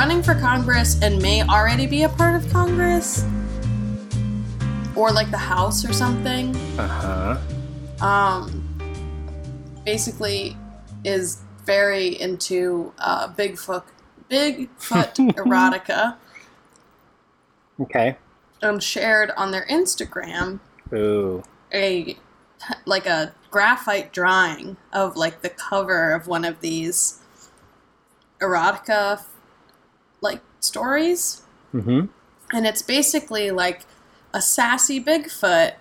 running for Congress and may already be a part of Congress, or like the House or something. Uh huh. Um, basically, is very into uh, Bigfoot, Bigfoot erotica, Okay. and shared on their Instagram Ooh. a like a graphite drawing of like the cover of one of these erotica like stories Mm-hmm. and it's basically like a sassy bigfoot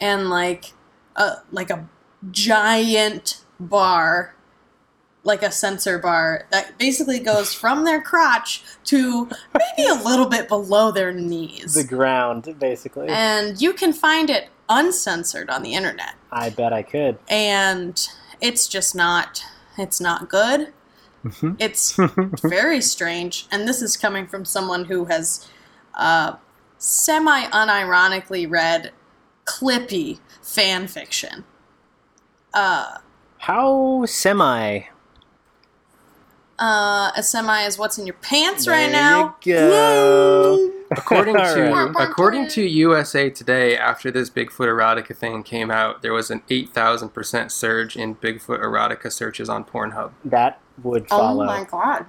and like a like a giant bar like a sensor bar that basically goes from their crotch to maybe a little bit below their knees The ground, basically. and you can find it uncensored on the internet I bet I could. and it's just not it's not good Mhm. it's very strange and this is coming from someone who has uh, semi unironically read clippy fan fiction uh, How semi? uh, a semi is what's in your pants There right now you go. According to right. according to USA Today, after this Bigfoot erotica thing came out, there was an eight thousand percent surge in Bigfoot erotica searches on Pornhub. That would follow. oh my god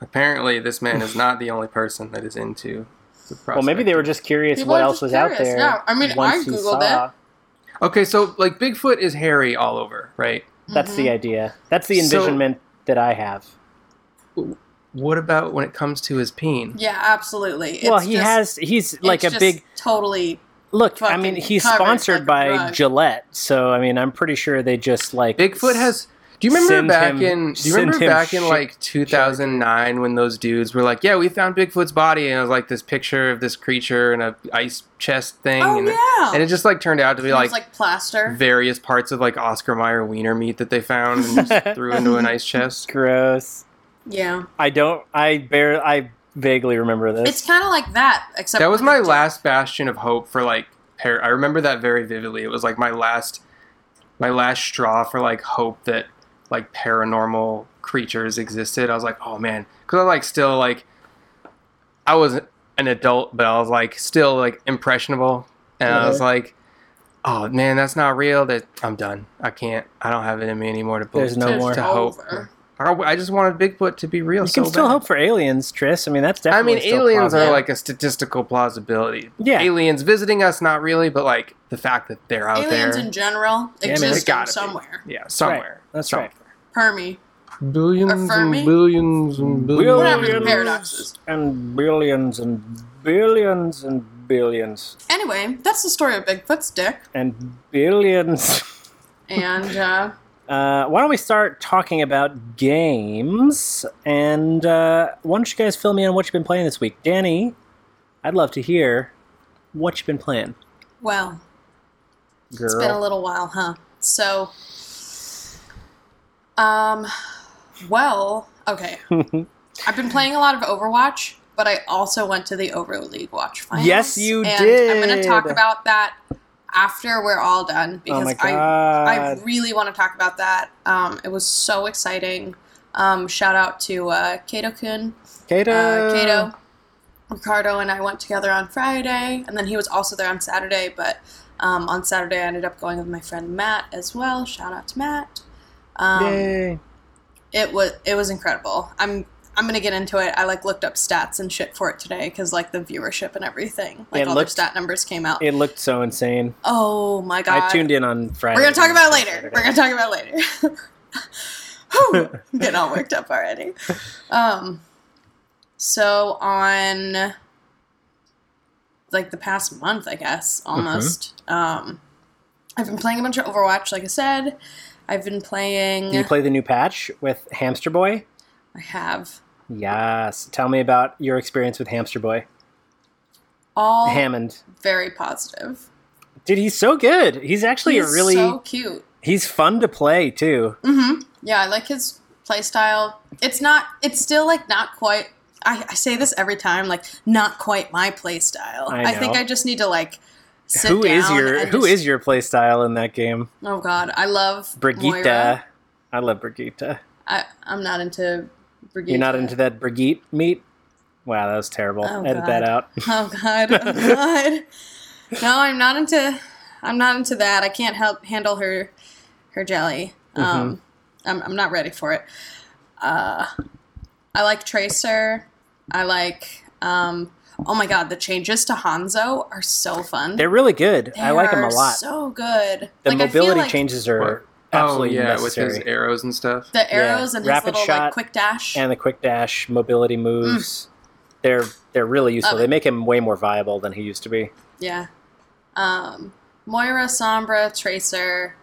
Apparently, this man is not the only person that is into the well, maybe they were just curious People what else just was out there. yeah. I mean, I once you Googled saw. Okay, so like Bigfoot is hairy all over, right? That's the Mhm. idea. That's the So- envisionment that I have. What about when it comes to his peen? yeah absolutely well, he just- has. He's like it's a just big totally look. I mean, he's sponsored like by. Gillette, so I mean, I'm pretty sure they just like Bigfoot has. Do you remember Send back him- in? Do you remember back in shit- like 2009 when those dudes were like, "Yeah, we found Bigfoot's body," and it was like this picture of this creature and a ice chest thing, oh and, yeah and it just like turned out to be It was like, like plaster various parts of like Oscar Mayer wiener meat that they found and just threw into an ice chest. gross. yeah I don't. I bear. I vaguely remember this. It's kind of like that, except That was my last bastion of hope for like. Par- I remember that very vividly. It was like my last, my last straw for like hope that like paranormal creatures existed. I was like, oh man, because I like still like, I was an adult, but I was like still like impressionable, and I was like, oh man, that's not real. That I'm done. I can't. I don't have it in me anymore to believe. There's no more. to hope. over. I I just wanted Bigfoot to be real. you can so still bad. hope for aliens, Tris. I mean, that's definitely. I mean, still aliens are like a statistical plausibility. Yeah. Aliens visiting us, not really, but like the fact that they're out Aliens there. Aliens in general man. They exist gotta in be. somewhere. yeah, somewhere. That's somewhere. Permi. Billions Or Fermi? and billions and Billions billions. Whatever the paradoxes. and billions and billions and billions Anyway, that's the story of Bigfoot's dick. and billions. And uh, Uh, why don't we start talking about games? And uh, why don't you guys fill me in on what you've been playing this week? Daney, I'd love to hear what you've been playing. well, Girl. it's been a little while, huh? So, um, well, okay. I've been playing a lot of Overwatch, but I also went to the Overleague Watch finals. Yes, you and I'm going to talk about that after we're all done because oh I. I really want to talk about that. Um, it was so exciting. Um, shout out to uh, Kato Kun, Kato. uh, Kato, Ricardo, and I went together on Friday, and then he was also there on Saturday. But um, on Saturday, I ended up going with my friend Matt as well. Shout out to Matt. Um, Yay. it was it was incredible. I'm I'm gonna get into it. I like looked up stats and shit for it today because like the viewership and everything, like It all looked- the stat numbers came out. It looked so insane. oh my god! I tuned in on Friday. We're gonna talk about it later. Saturday. We're gonna talk about it later. Whew, I'm getting all worked up already. Um, so on like the past month, I guess almost. Um, I've been playing a bunch of Overwatch, like I said. I've been playing. Do you play the new patch with Hamster Boy? I have Yes. Tell me about your experience with Hamster Boy. all Hammond. very positive. Dude, he's so good. He's actually He's a really. so cute. He's fun to play too. Mm-hmm. Yeah, I like his play style. It's not. It's still like not quite. I, I say this every time, like not quite my play style. I I, think. I just need to like sit Who is your Who just- is your play style in that game? Oh God, I love Brigitte. Moira. I love Brigitte. I, I'm not into Brigitte. You're not into that Brigitte meat? Wow, that was terrible. Oh, Edit that out. Oh god. Oh god. No, I'm not into. I'm not into that. I can't help handle her, her jelly. Mm-hmm. Um, I'm I'm not ready for it. Uh, I like Tracer. I like. Um, oh my god, the changes to Hanzo are so fun. They're really good. I like them a lot. So good. the Like, mobility like changes are What? Absolutely oh yeah, necessary. with his arrows and stuff. The arrows and his Rapid little shot like quick dash. and the quick dash mobility moves. They're they're really useful. Love They make him way more viable than he used to be. Yeah. Um, Moira, Sombra, Tracer,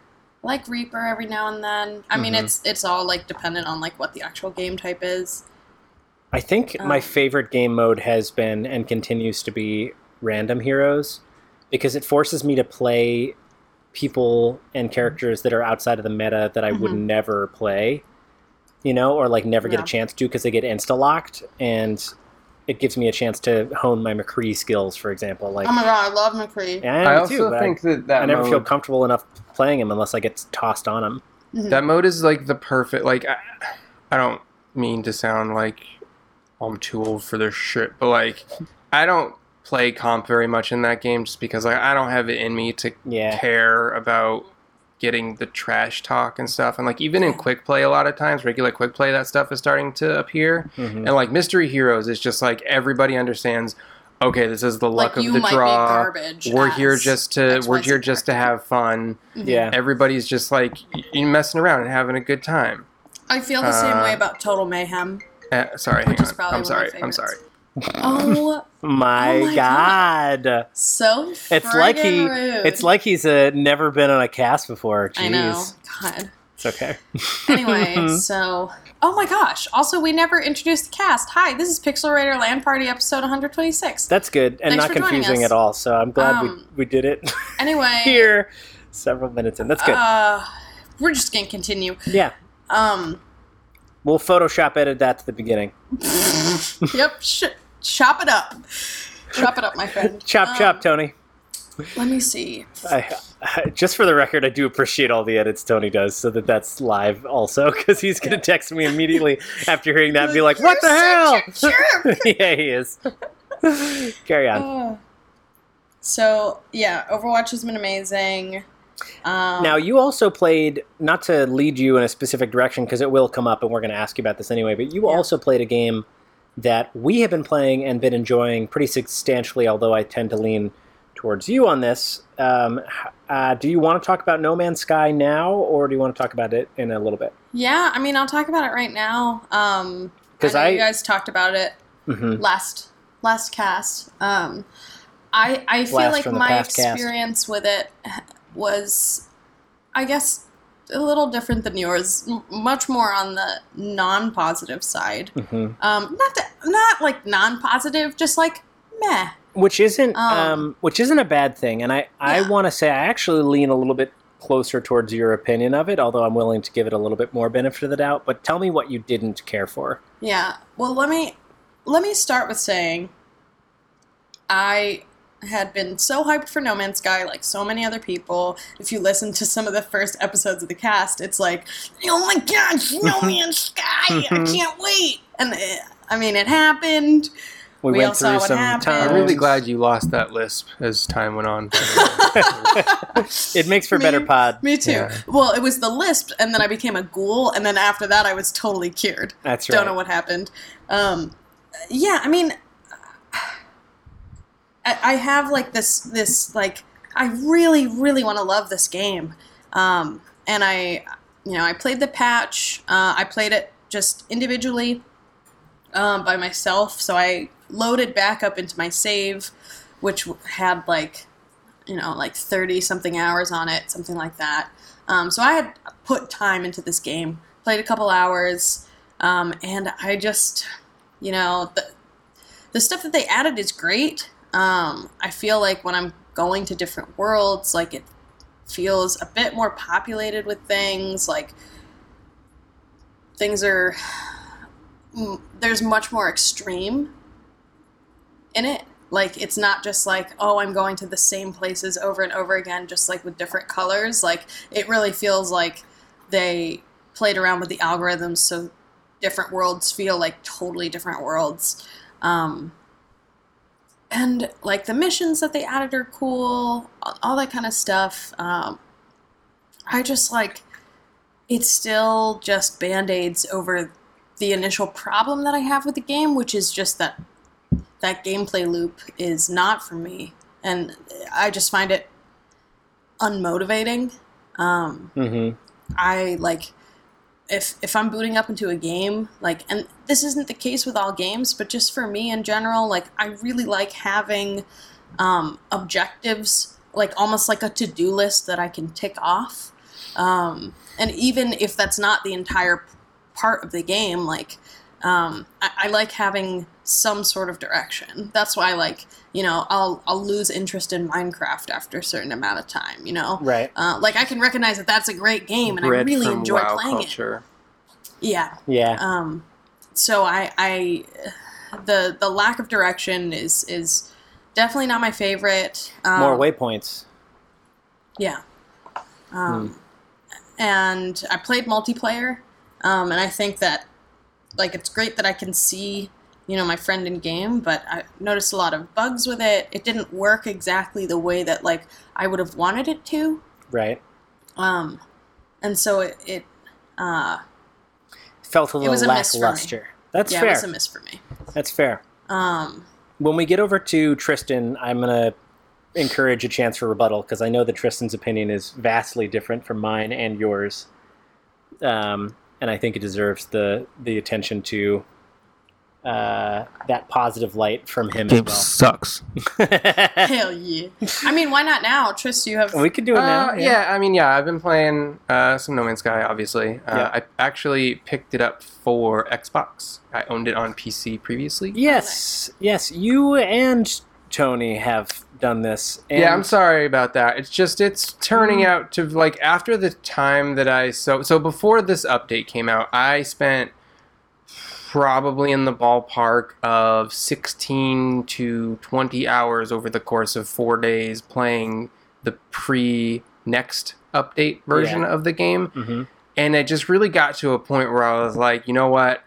I like Reaper every now and then. I mean, Mhm. it's it's all like dependent on like what the actual game type is. I think my Um, favorite game mode has been and continues to be random heroes because it forces me to play people and characters that are outside of the meta that I would Mhm. never play, you know, or like never get Yeah. a chance to because they get insta locked and it gives me a chance to hone my McCree skills, for example. Like, Oh my god, I love McCree. yeah, I me also too, but think that that I, I never mode, feel comfortable enough playing him unless I get tossed on him. Mhm. that mode is like the perfect. Like I, I don't mean to sound like I'm too old for this shit, but like I don't play comp very much in that game just because like I don't have it in me to Yeah. care about getting the trash talk and stuff. And like even in quick play, a lot of times regular quick play, that stuff is starting to appear. Mhm. And like mystery heroes is just like everybody understands. Okay, this is the luck like you of the might draw. be garbage. We're here just to we're here just to have fun. Mhm. Yeah. Everybody's just like you messing around and having a good time. I feel the same Uh, way about Total Mayhem. Uh, sorry, hang Which is on. I'm one of my sorry. I'm sorry. Oh, My, Oh my God. so It's like he rude. it's like he's uh, never been on a cast before. Jeez. I know. God. It's okay. Anyway, so oh my gosh! Also, we never introduced the cast. Hi, this is Pixel Raider Land Party episode 126. That's good and Thanks not confusing at all. So I'm glad Um, we, we did it Anyway, here several minutes in. That's good. Uh, we're just gonna continue. yeah. Um, We'll Photoshop edit that to the beginning. yep. Sh- chop it up. Chop it up, my friend. Chop, Um, chop, Tony. Let me see. I, I, just for the record, I do appreciate all the edits Tony does, so that that's live also, because he's going to text me immediately after hearing that and be like, "What the hell?" Sure. yeah, he is. Carry on. Uh, so yeah, Overwatch has been amazing. Um, Now, you also played, not to lead you in a specific direction, because it will come up and we're going to ask you about this anyway, but you Yeah. also played a game that we have been playing and been enjoying pretty substantially, although I tend to lean towards you on this. Um, uh, do you want to talk about No Man's Sky now, or do you want to talk about it in a little bit? yeah, I mean, I'll talk about it right now. Um, 'Cause I I- you guys talked about it hmm last last cast. Um, I I feel Blast like my past cast. experience with it was, I guess, a little different than yours. M- much more on the non-positive side. hmm Um, not that not like non-positive, just like meh. Which isn't, um, Um, which isn't a bad thing, and I, I Yeah. want to say I actually lean a little bit closer towards your opinion of it, although I'm willing to give it a little bit more benefit of the doubt. But tell me what you didn't care for. Yeah. Well, let me let me start with saying I had been so hyped for No Man's Sky, like so many other people. If you listen to some of the first episodes of the cast, it's like, oh my gosh, No Man's Sky! I can't wait. And it, I mean, it happened. We, We all went saw through what some happened. times. I'm really glad you lost that lisp as time went on. by the way. It makes for Me- better pod. Me too. Yeah. Well, it was the lisp, and then I became a ghoul, and then after that, I was totally cured. That's right. Don't know what happened. Um, yeah, I mean, I, have like this this like I really really want to love this game, um, and I you know I played the patch. Uh, I played it just individually um, by myself, so I loaded back up into my save, which had like you know like thirty something hours on it, something like that. Um, so I had put time into this game, played a couple hours, um, and I just, you know, the, the stuff that they added is great. Um, I feel like when I'm going to different worlds, like it feels a bit more populated with things. Like things are, there's much more extreme in it. Like it's not just like, oh, I'm going to the same places over and over again, just like with different colors. Like it really feels like they played around with the algorithms so different worlds feel like totally different worlds. Um, and like the missions that they added are cool, all, that kind of stuff. Um, I just like it's still just band aids over the initial problem that I have with the game, which is just that that gameplay loop is not for me, and I just find it unmotivating. Um, Mm-hmm. I like if if I'm booting up into a game, like and this isn't the case with all games, but just for me in general, like I really like having um, objectives, like almost like a to-do list that I can tick off. Um, and even if that's not the entire part of the game, like um, I, I like having some sort of direction. That's why, like you know, I'll I'll lose interest in Minecraft after a certain amount of time. You know, Right. uh, like I can recognize that that's a great game, and I Bred really from enjoy WoW playing culture. it. Yeah. Yeah. Um, so I, I, the the lack of direction is is definitely not my favorite. Um, More waypoints. Yeah. Um, and I played multiplayer, um, and I think that like it's great that I can see you know my friend in game, but I noticed a lot of bugs with it. It didn't work exactly the way that like I would have wanted it to. Right. Um, and so it, it uh, Felt a little was a miss for lackluster. That's yeah, fair. it was a miss for me. That's fair. Um, When we get over to Tristan, I'm gonna encourage a chance for rebuttal because I know that Tristan's opinion is vastly different from mine and yours, um, and I think it deserves the the attention to uh, that positive light from him Game as sucks. hell yeah! I mean, why not now, Tris? You have we could do it now. Uh, yeah. I mean, yeah, I've been playing uh, some No Man's Sky, obviously. Uh, Yeah. I actually picked it up for Xbox. I owned it on PC previously. Yes, yes. You and Tony have done this. And yeah, I'm sorry about that. It's just it's turning Mm. out to like after the time that I so so before this update came out, I spent probably in the ballpark of 16 to 20 hours over the course of 4 days playing the pre next update version Yeah. of the game Mhm. and it just really got to a point where I was like, you know what?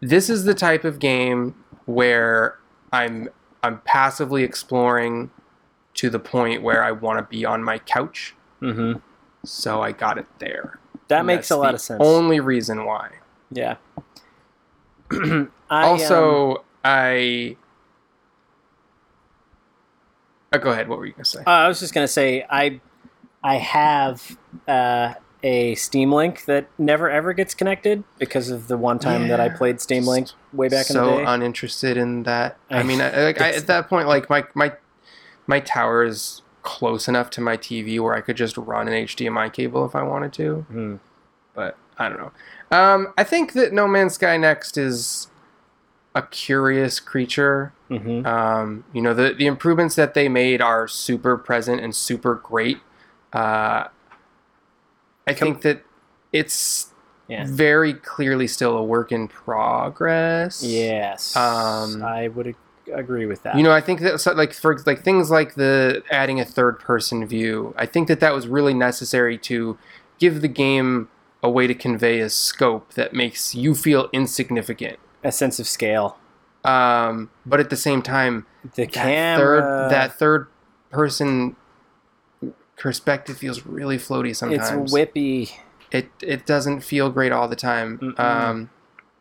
This is the type of game where I'm I'm passively exploring to the point where I want to be on my couch. Mhm. So I got it there. That And makes a lot of sense. Only reason why. Yeah. I, um, also, I. Uh, go ahead. What were you gonna say? Uh, I was just gonna say I I have uh, a Steam Link that never ever gets connected because of the one time that I played Steam Link way back in so the day. uninterested in that. I I- mean, I, like I, at that point, like my my my tower is close enough to my TV where I could just run an HDMI cable if I wanted to. Hmm. But I don't know. Um, I think that No Man's Sky Next is a curious creature. Mhm. Um, you know, the the improvements that they made are super present and super great. Uh, I think that it's Yeah. very clearly still a work in progress. Yes, Um, I would ag- agree with that. You know, I think that so, like for like things like the adding a third person view, I think that that was really necessary to give the game a way to convey a scope that makes you feel insignificant. a sense of scale. Um, but at the same time, The that camera. third that third person perspective feels really floaty sometimes. it's whippy. it it doesn't feel great all the time. Um,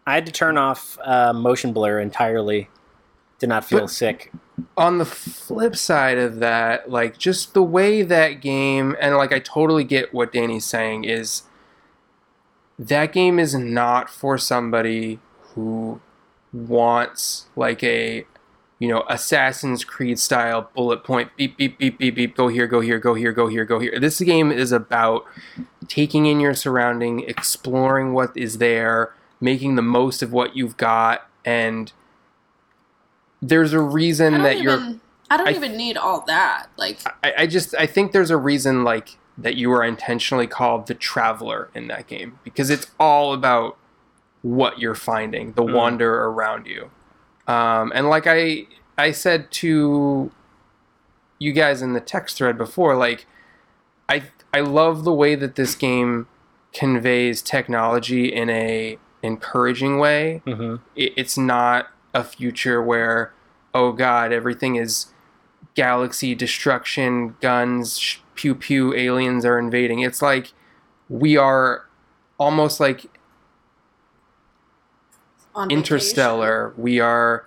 I had to turn off uh, motion blur entirely. Did not feel sick. on the flip side of that, like just the way that game, and like I totally get what Daney's saying is that game is not for somebody who wants like a you know Assassin's Creed style bullet point beep beep beep beep beep go here go here go here go here go here. This game is about taking in your surrounding, exploring what is there, making the most of what you've got, and there's a reason that you're. I don't I- even need all that. Like, I, I just I think there's a reason like that you are intentionally called the traveler in that game because it's all about what you're finding, the Mm. wonder around you. Um, and like I I said to you guys in the text thread before, like I I love the way that this game conveys technology in a encouraging way. hmm It, it's not a future where, oh god, everything is galaxy destruction, guns, sh- pew pew, aliens are invading. It's like we are almost like On vacation. interstellar. We are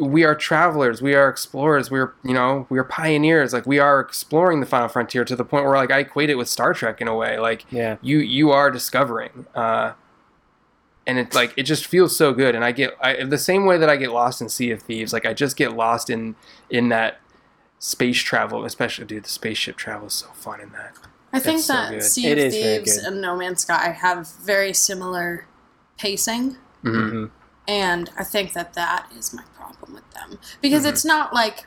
we are travelers. We are explorers. We're you know we are pioneers. Like we are exploring the final frontier to the point where like I equate it with Star Trek in a way. Like Yeah. you you are discovering uh and it's like it just feels so good and i get I, the same way that i get lost in sea of thieves like i just get lost in in that space travel especially dude the spaceship travel is so fun in that I think It's so that good. Sea of is Thieves and No Man's Sky have very similar pacing, Mhm. hmm and I think that that is my problem with them because Mhm. it's not like,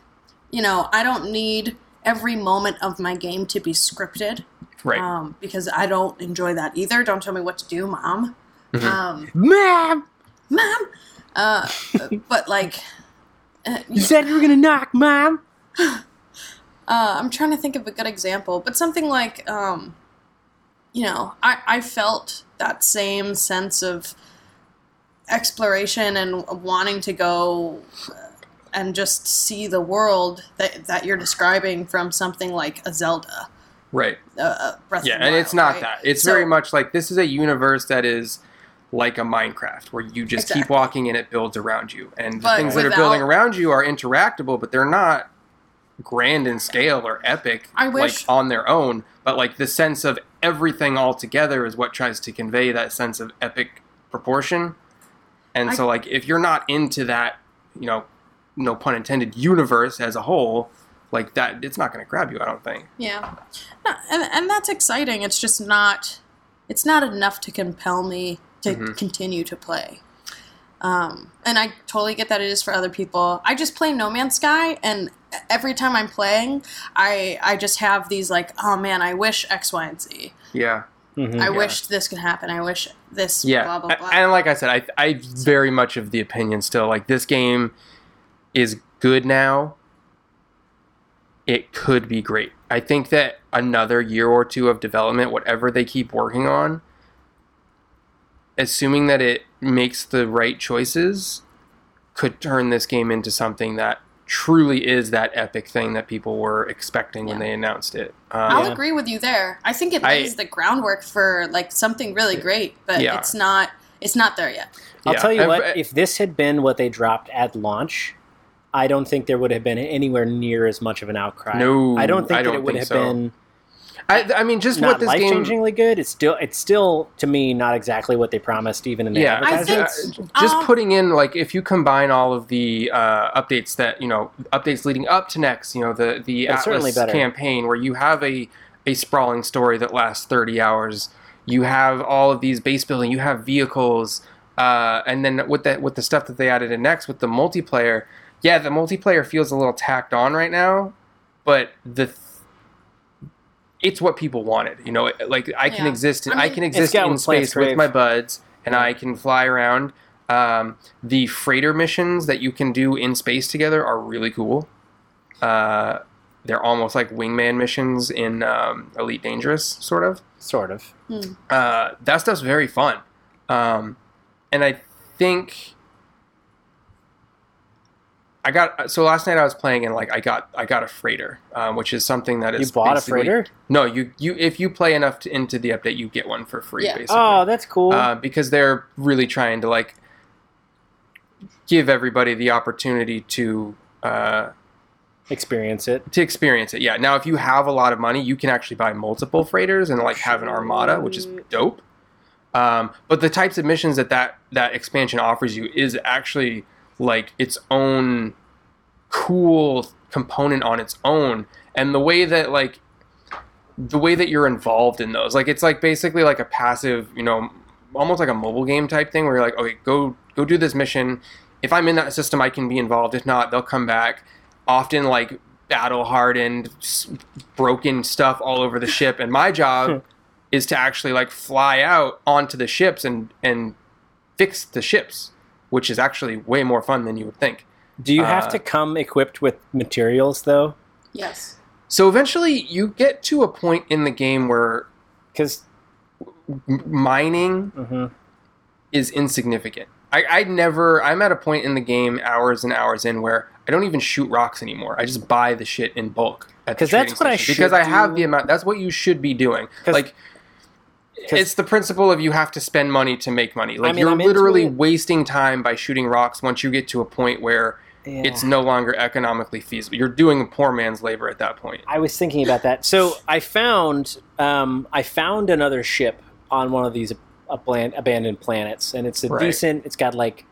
you know, I don't need every moment of my game to be scripted, right um, because I don't enjoy that either. Don't tell me what to do, mom. Mhm. Um, Mom, mom. Uh, but like, uh, you said you were gonna knock, Mom. uh, I'm trying to think of a good example, but something like, um, you know, I, I felt that same sense of exploration and wanting to go uh, and just see the world that, that you're describing from something like a Zelda, right. Uh, yeah and it's not right? that. It's So- very much like this is a universe that is like a minecraft where you just keep walking and it builds around you. And the But things that are building around you are interactable but they're not grand in scale or epic I wish- like on their own but like the sense of everything all together is what tries to convey that sense of epic proportion and I- so like if you're not into that you know no pun intended universe as a whole like that it's not going to grab you i don't think Yeah, no, and and that's exciting. It's just not. It's not enough to compel me to Mhm. continue to play. Um, and I totally get that it is for other people. I just play No Man's Sky, and every time I'm playing, I I just have these like, oh man, I wish X, Y, and Z. yeah Mhm. I Yeah. wish this could happen. I wish this. yeah Blah blah blah. And like i said i i very much of the opinion still like this game is good now it could be great i think that another year or two of development whatever they keep working on assuming that it makes the right choices could turn this game into something that truly is that epic thing that people were expecting when they announced it I'll um, agree with you there. I think it I- lays the groundwork for like something really great, but Yeah. it's not. It's not there yet. I'll yeah. tell you And- what, if this had been what they dropped at launch, I don't think there would have been anywhere near as much of an outcry. No, I don't think I don't it would have so. been I, I mean just not what this life game changingly good. It's still it's still to me not exactly what they promised even in the yeah, I think- uh, just um, putting in like if you combine all of the uh, updates that you know updates leading up to next, you know the the It's certainly Atlas campaign where you have a a sprawling story that lasts thirty hours. You have all of these base building. You have vehicles, uh, and then with that with the stuff that they added in next with the multiplayer. Yeah, the multiplayer feels a little tacked on right now, but the it's what people wanted. You know, like I can Yeah. exist. In, I I, can exist in space with my buds, and I can fly around. Um, the freighter missions that you can do in space together are really cool. Uh, they're almost like wingman missions in um, Elite Dangerous, sort of. Sort of. Uh, that stuff's very fun, um, and I think I got. So last night I was playing and like I got I got a freighter, um, which is something that is You bought a freighter? No, you you if you play enough to, into the update, you get one for free. Yeah. Basically, Oh, that's cool. uh, because they're really trying to like give everybody the opportunity to uh, Experience it. to experience it. Yeah. Now, if you have a lot of money, you can actually buy multiple freighters and like have an armada, which is dope. Um, but the types of missions that, that that expansion offers you is actually like its own cool component on its own, and the way that like the way that you're involved in those, like it's like basically like a passive, you know, almost like a mobile game type thing where you're like, okay, go go do this mission. If I'm in that system, I can be involved. If not, they'll come back. Often like battle hardened, broken stuff all over the ship, and my job is to actually like fly out onto the ships and and fix the ships, which is actually way more fun than you would think. Do you have Uh, to come equipped with materials though? Yes. So eventually, you get to a point in the game where Because m- mining hmm is insignificant. I, I never. I'm at a point in the game, hours and hours in, where I don't even shoot rocks anymore. I just buy the shit in bulk. Because that's trading what I station because should I have do. the amount. That's what you should be doing. Like. It's the principle of you have to spend money to make money. Like mean, you're I'm literally wasting time by shooting rocks once you get to a point where Yeah. it's no longer economically feasible. You're doing a poor man's labor at that point. I was thinking about that. So I found um, I found another ship on one of these abandoned planets, and it's a Right. decent. It's got like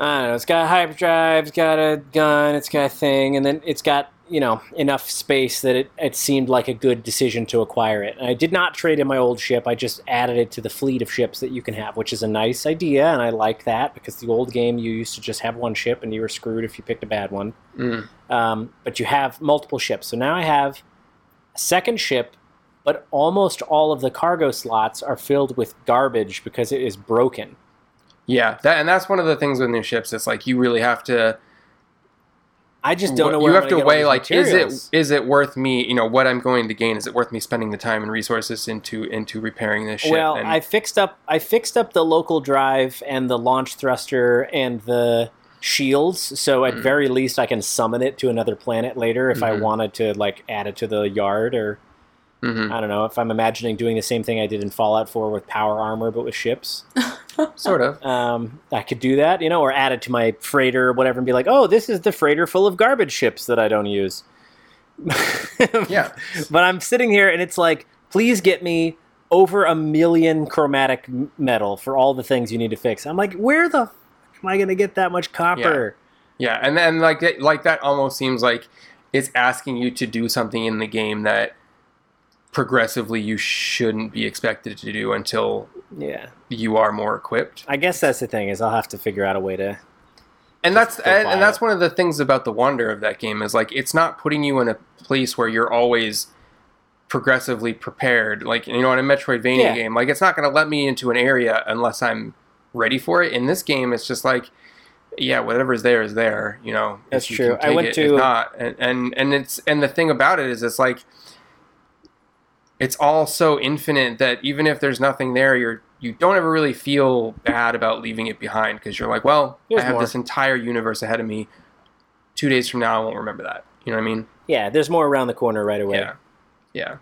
I don't know. It's got a hyperdrive. It's got a gun. It's got a thing, and then it's got you know enough space that it, it seemed like a good decision to acquire it. And I did not trade in my old ship. I just added it to the fleet of ships that you can have, which is a nice idea, and I like that because the old game you used to just have one ship and you were screwed if you picked a bad one Mm. um, but you have multiple ships. So now I have a second ship, but almost all of the cargo slots are filled with garbage because it is broken. Yeah, that and that's one of the things with new ships. It's like you really have to. I just don't know you have I'm to get weigh these like is it is it worth me you know what I'm going to gain is it worth me spending the time and resources into into repairing this ship Well, and, I fixed up I fixed up the local drive and the launch thruster and the shields, so at Mhm. very least I can summon it to another planet later if I Mhm. wanted to like add it to the yard or Mhm. I don't know if I'm imagining doing the same thing I did in Fallout 4 with power armor but with ships. sort of um, I could do that, you know, or add it to my freighter or whatever and be like, oh, this is the freighter full of garbage ships that I don't use. yeah But I'm sitting here and it's like, please get me over a million chromatic metal for all the things you need to fix. I'm like, where the f- am I going to get that much copper? yeah and then like like that almost seems like it's asking you to do something in the game that progressively you shouldn't be expected to do until Yeah. you are more equipped I guess that's the thing is I'll have to figure out a way to. and that's and, and that's one of the things about the wonder of that game is like it's not putting you in a place where you're always progressively prepared like you know in a metroidvania Yeah. game like it's not going to let me into an area unless i'm ready for it in this game it's just like yeah whatever's there is there you know That's you true. I went it, to- not and, and and it's and the thing about it is it's like it's all so infinite that even if there's nothing there you're you don't ever really feel bad about leaving it behind because you're like well There's i have more. this entire universe ahead of me. Two days from now i won't remember that. You know what i mean? Yeah, there's more around the corner right away. yeah. Yeah.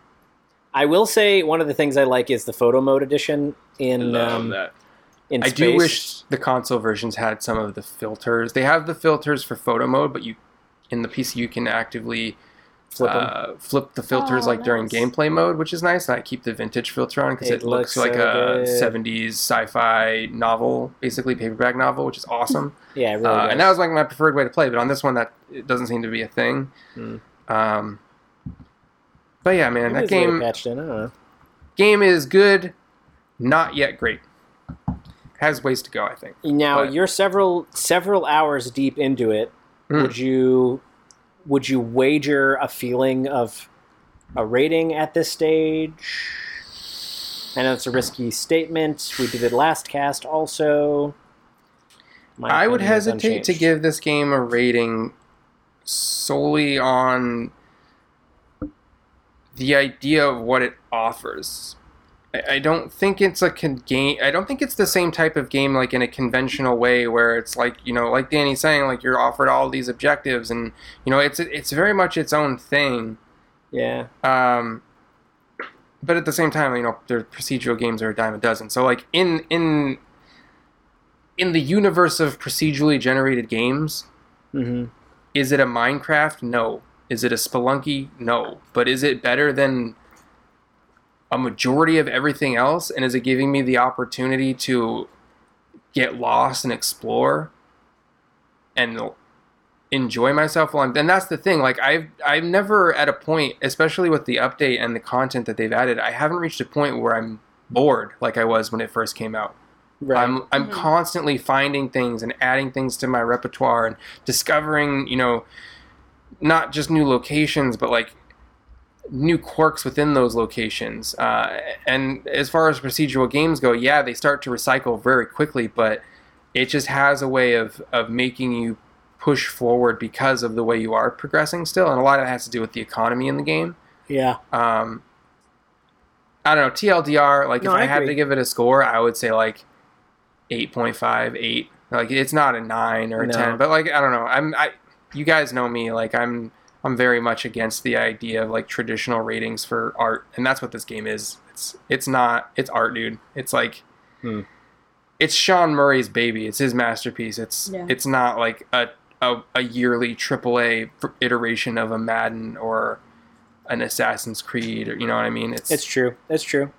I will say one of the things I like is the photo mode edition I in love um, that. in i space. do wish the console versions had some of the filters. They have the filters for photo mode but you in the pc you can actively Flip 'em. uh, flip the filters Oh, like during gameplay mode, which is nice. And I keep the vintage filter on because It it, looks, looks like so a 70s sci-fi novel, basically paperback novel, which is awesome. yeah, it really uh, and that was like my preferred way to play. But on this one, that it doesn't seem to be a thing. Hmm. Um, but yeah, man, Maybe that it's later game patched in. I don't know. game is good, not yet great. Has ways to go, I think. Now But- you're several several hours deep into it. Hmm. Would you would you wager a feeling of a rating at this stage? I know it's a risky statement. We did it last cast also. My I would hesitate to give this game a rating solely on the idea of what it offers. I, don't think it's a con- game. I don't think it's the same type of game like in a conventional way where it's like you know, like Daney's saying, like you're offered all these objectives, and you know, it's it's very much its own thing. Yeah. Um, but at the same time, you know, their procedural games are a dime a dozen. So like in in in the universe of procedurally generated games, hmm is it a Minecraft? No. Is it a Spelunky? No. But is it better than a majority of everything else? And is it giving me the opportunity to get lost and explore and enjoy myself while I'm and that's the thing. Like I've I've never at a point, especially with the update and the content that they've added, I haven't reached a point where I'm bored like I was when it first came out. Right. I'm I'm Mhm. constantly finding things and adding things to my repertoire and discovering, you know, not just new locations, but like new quirks within those locations. Uh, and as far as procedural games go, yeah, they start to recycle very quickly, but it just has a way of of making you push forward because of the way you are progressing still, and a lot of it has to do with the economy in the game. yeah. Um, I don't know TLDR. Like No, if I, I had to give it a score, I would say like 8.5, 8. Like it's not a nine or a No. ten, but like I don't know. I'm I. You guys know me. Like I'm. I'm very much against the idea of like traditional ratings for art, and that's what this game is. It's it's not. It's art, dude. It's like. Hmm. It's Sean Murray's baby. It's his masterpiece. It's Yeah. it's not like a a, a yearly AAA iteration of a Madden or an Assassin's Creed, or you know what I mean. It's It's true. It's true.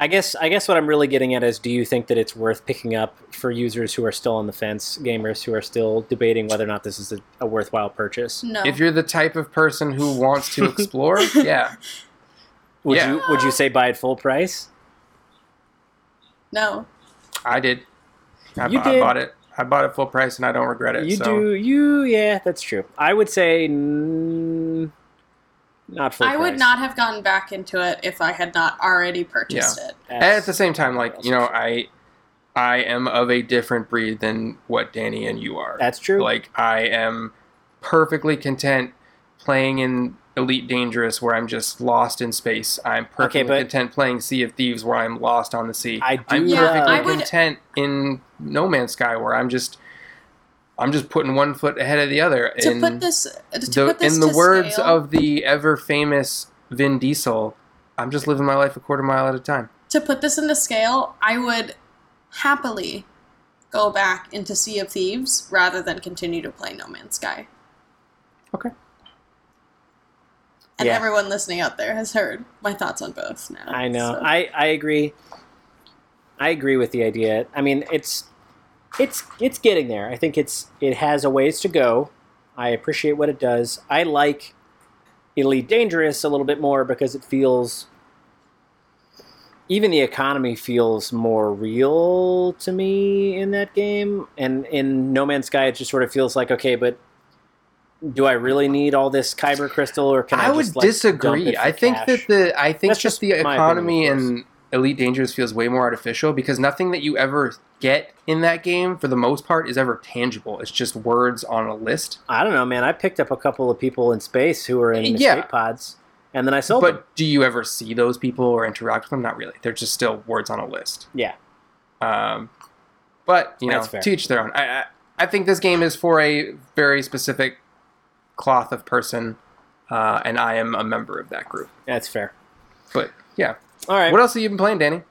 I guess I guess what I'm really getting at is do you think that it's worth picking up for users who are still on the fence, gamers who are still debating whether or not this is a, a worthwhile purchase? No. if you're the type of person who wants to explore, yeah, Would Yeah. you would you say buy it full price? no. I did. I, You bu- I bought it. I bought it full price, and I don't regret it. You so. do you yeah, that's true. I would say mm, not full I would not have gotten back into it if I had not already purchased it. And at the same time, like you know, I I am of a different breed than what Daney and you are. That's true. Like I am perfectly content playing in Elite Dangerous where I'm just lost in space. I'm perfectly but- content playing Sea of Thieves where I'm lost on the sea. I do, I'm Yeah, perfectly I would- content in No Man's Sky where I'm just I'm just putting one foot ahead of the other. To in put this, to the, put this in the words scale, of the ever famous Vin Diesel, I'm just living my life a quarter mile at a time. to put this into scale, I would happily go back into Sea of Thieves rather than continue to play No Man's Sky. Okay. And Yeah. everyone listening out there has heard my thoughts on both now. I know. so. I, I agree. I agree with the idea. I mean, it's it's it's getting there. I think it's it has a ways to go. I appreciate what it does. I like Elite Dangerous a little bit more because it feels even the economy feels more real to me in that game. And in No Man's Sky, it just sort of feels like okay, but do I really need all this kyber crystal, or can I, I would just, like, disagree. I think cash? that the I think That's just the economy opinion, in Elite Dangerous feels way more artificial because nothing that you ever get in that game for the most part is ever tangible. It's just words on a list. I don't know, man. I picked up a couple of people in space who were in Yeah. escape pods, and then I sold them. But do you ever see those people or interact with them? Not really. They're just still words on a list. Yeah, Um, but you know, That's fair. to each their own. I, I I think this game is for a very specific cloth of person, uh, and I am a member of that group. that's fair. But yeah, All right. what else have you been playing, Daney?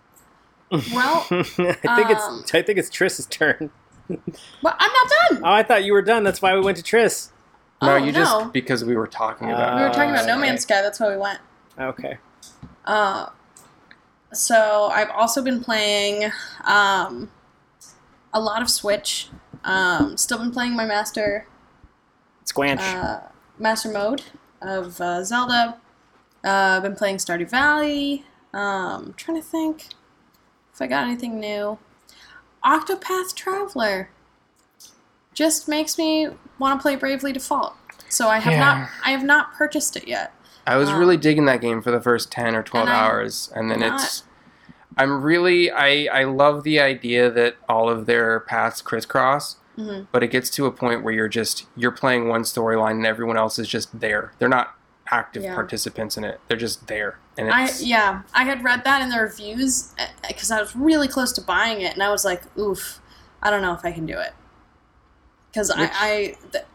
well, I think Um, it's I think it's Triss's turn. well, I'm not done. Oh, I thought you were done. That's why we went to Triss. No, oh, you no. just because we were talking about. we were talking about No Uh, Man's Sky. That's why we went. Okay. Uh, so I've also been playing um, a lot of Switch. Um, still been playing my master Squanch. uh, master mode of uh, Zelda. Uh, I've been playing Stardew Valley. Um, trying to think if I got anything new. Octopath Traveler just makes me want to play Bravely Default. So I have Yeah. not I have not purchased it yet. I was Um, really digging that game for the first ten or twelve and hours, and then not- it's. I'm really I I love the idea that all of their paths crisscross, Mhm. but it gets to a point where you're just you're playing one storyline and everyone else is just there. They're not active Yeah. participants in it. They're just there, and I yeah, I had read that in the reviews eh, eh, because I was really close to buying it, and I was like, "Oof, I don't know if I can do it." Because I, I th-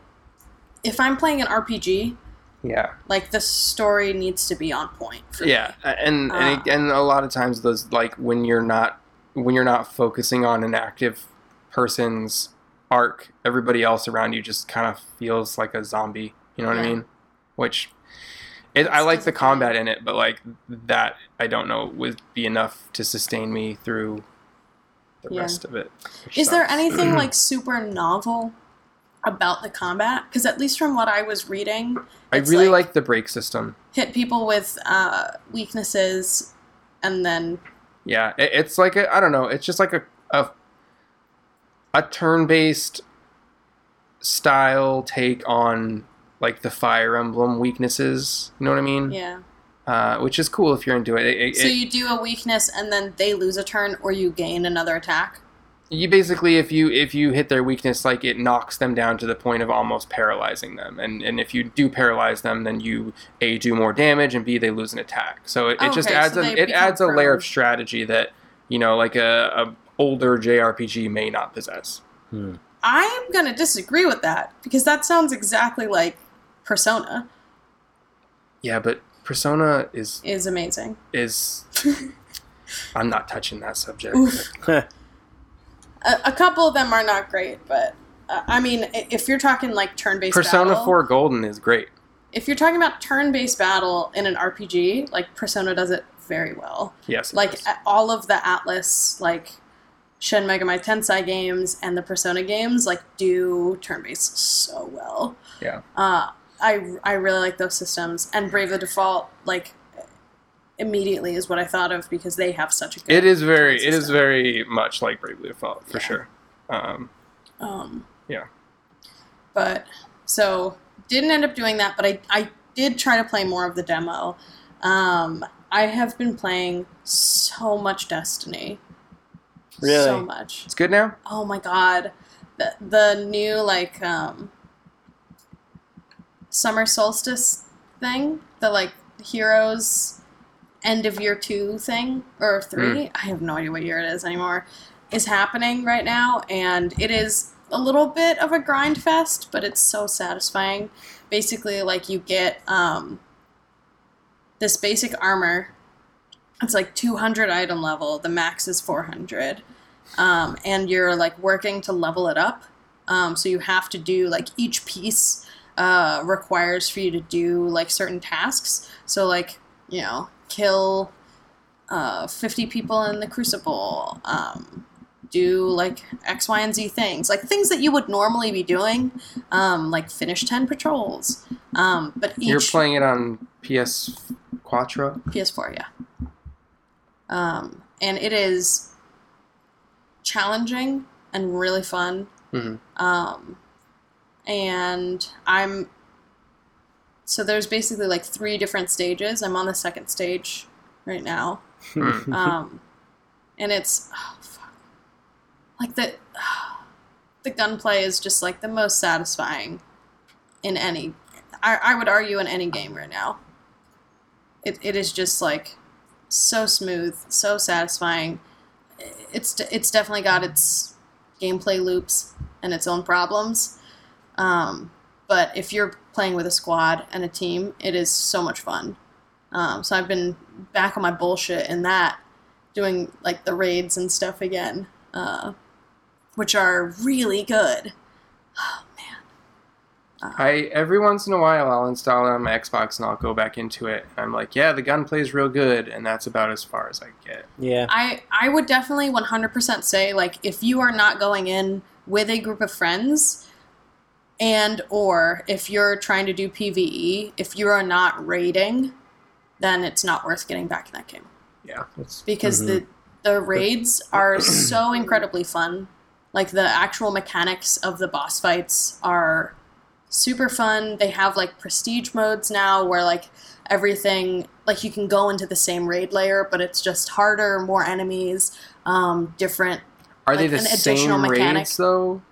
if I'm playing an RPG, yeah. like the story needs to be on point. For Yeah, me. and and, ah. it, and a lot of times those like when you're not when you're not focusing on an active person's arc, everybody else around you just kind of feels like a zombie. You know what I mean? Which it, I like the combat in it, but like that I don't know would be enough to sustain me through the Yeah. rest of it. Is Is there anything like super novel about the combat? Because at least from what I was reading, I really like- like the break system. hit people with uh, weaknesses, and then Yeah, it, it's like a I don't know. It's just like a a, a turn-based style take on like the Fire Emblem weaknesses. You know what I mean? yeah. Uh, which is cool if you're into it. It- it- So you do a weakness, and then they lose a turn, or you gain another attack. you basically if you if you hit their weakness like it knocks them down to the point of almost paralyzing them and and if you do paralyze them then you a do more damage and b they lose an attack so it, it just Okay, adds so a, it adds a layer of strategy that you know like a, a older jrpg may not possess Hmm. I'm gonna disagree with that because that sounds exactly like Persona yeah but persona is is amazing. is i'm not touching that subject A, a couple of them are not great, but uh, I mean, if you're talking like turn-based persona battle, 4 golden is great if you're talking about turn-based battle in an RPG, like Persona does it very well. yes Like does. all of the Atlus, like Shin Megami Tensei games and the Persona games, like do turn-based so well. yeah Uh, I I really like those systems, and Bravely Default like immediately is what I thought of because they have such a good. it is very it is system. very much like Bravely Default for Yeah. sure um Um, Yeah. But so didn't end up doing that, but I I did try to play more of the demo. Um, I have been playing so much Destiny. Really? So much. it's good now Oh my god. The the new like um summer solstice thing, the like heroes end of year 2 thing or 3, I have no idea what year it is anymore, is happening right now and it is a little bit of a grind fest, but it's so satisfying. Basically like you get um this basic armor. It's like 200 item level. The max is 400 um, and you're like working to level it up. Um, so you have to do like each piece uh, requires for you to do like certain tasks. So like you know, kill uh, 50 people in the Crucible. Um, do like X, Y, and Z things, like things that you would normally be doing, um, like finish 10 patrols. Um, but each You're playing it on PS Quattro. PS4, yeah. Um, and it is challenging and really fun. hmm Um, and I'm so there's basically like three different stages. I'm on the second stage right now. Hmm. Um, and it's oh, fuck. like the the gunplay is just like the most satisfying in any. I, I would argue in any game right now. It, it is just like so smooth, so satisfying. It's it's definitely got its gameplay loops and its own problems. Um, but if you're playing with a squad and a team, it is so much fun. Um, so I've been back on my bullshit in that, doing like the raids and stuff again, uh, which are really good. Oh man, Uh, I every once in a while I'll install it on my Xbox and I'll go back into it. And I'm like, yeah, the gunplay is real good, and that's about as far as I get. yeah. I I would definitely 100% say like if you are not going in with a group of friends and or if you're trying to do PvE, if you are not raiding, then it's not worth getting back in that game Yeah, because Mhm. the the raids are so incredibly fun. Like the actual mechanics of the boss fights are super fun. They have like prestige modes now where like everything like you can go into the same raid layer, but it's just harder, more enemies, um, different. are they the same mechanic. raids though?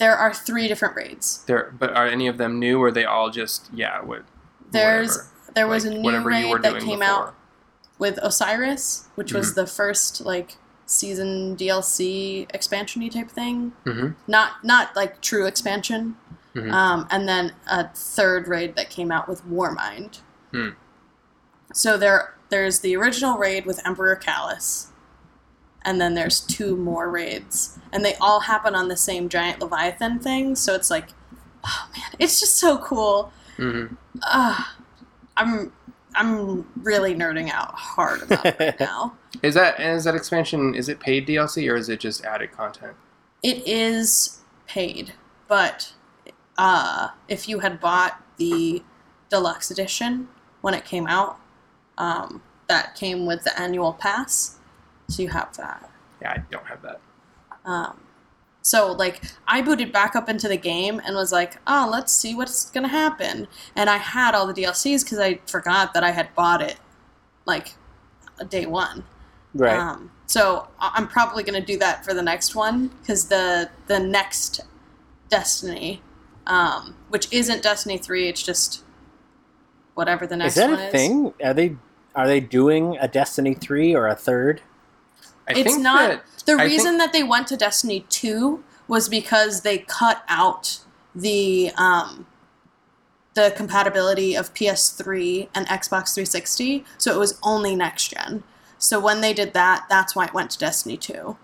There are three different raids. There, but are any of them new, or are they all just yeah? What, There's whatever. there was Like, a new whatever you were raid that came before. out with Osiris, which was Mm-hmm. the first like season DLC expansiony type thing. Mhm. Not not like true expansion. Mhm. Um, and then a third raid that came out with Warmind. Hmm. So there there's the original raid with Emperor Calus. And then there's two more raids. And they all happen on the same giant Leviathan thing, so it's like oh man, it's just so cool. Mhm. Uh, I'm I'm really nerding out hard about it right now. Is that is that expansion? Is it paid DLC or is it just added content? It is paid, but uh, if you had bought the deluxe edition when it came out, um, that came with the annual pass, so you have that. Yeah, I don't have that. Um, so like I booted back up into the game and was like, oh, let's see what's gonna happen. And I had all the DLCs because I forgot that I had bought it like day one. Right. Um, So I- I'm probably going to do that for the next one because the the next Destiny, um, which isn't Destiny three, it's just whatever the next is that one a thing? Are they are they doing a Destiny three or a third? I It's not- that The I reason think- that they went to Destiny 2 was because they cut out the um, the compatibility of PS3 and Xbox 360, so it was only next gen. So when they did that, that's why it went to Destiny 2.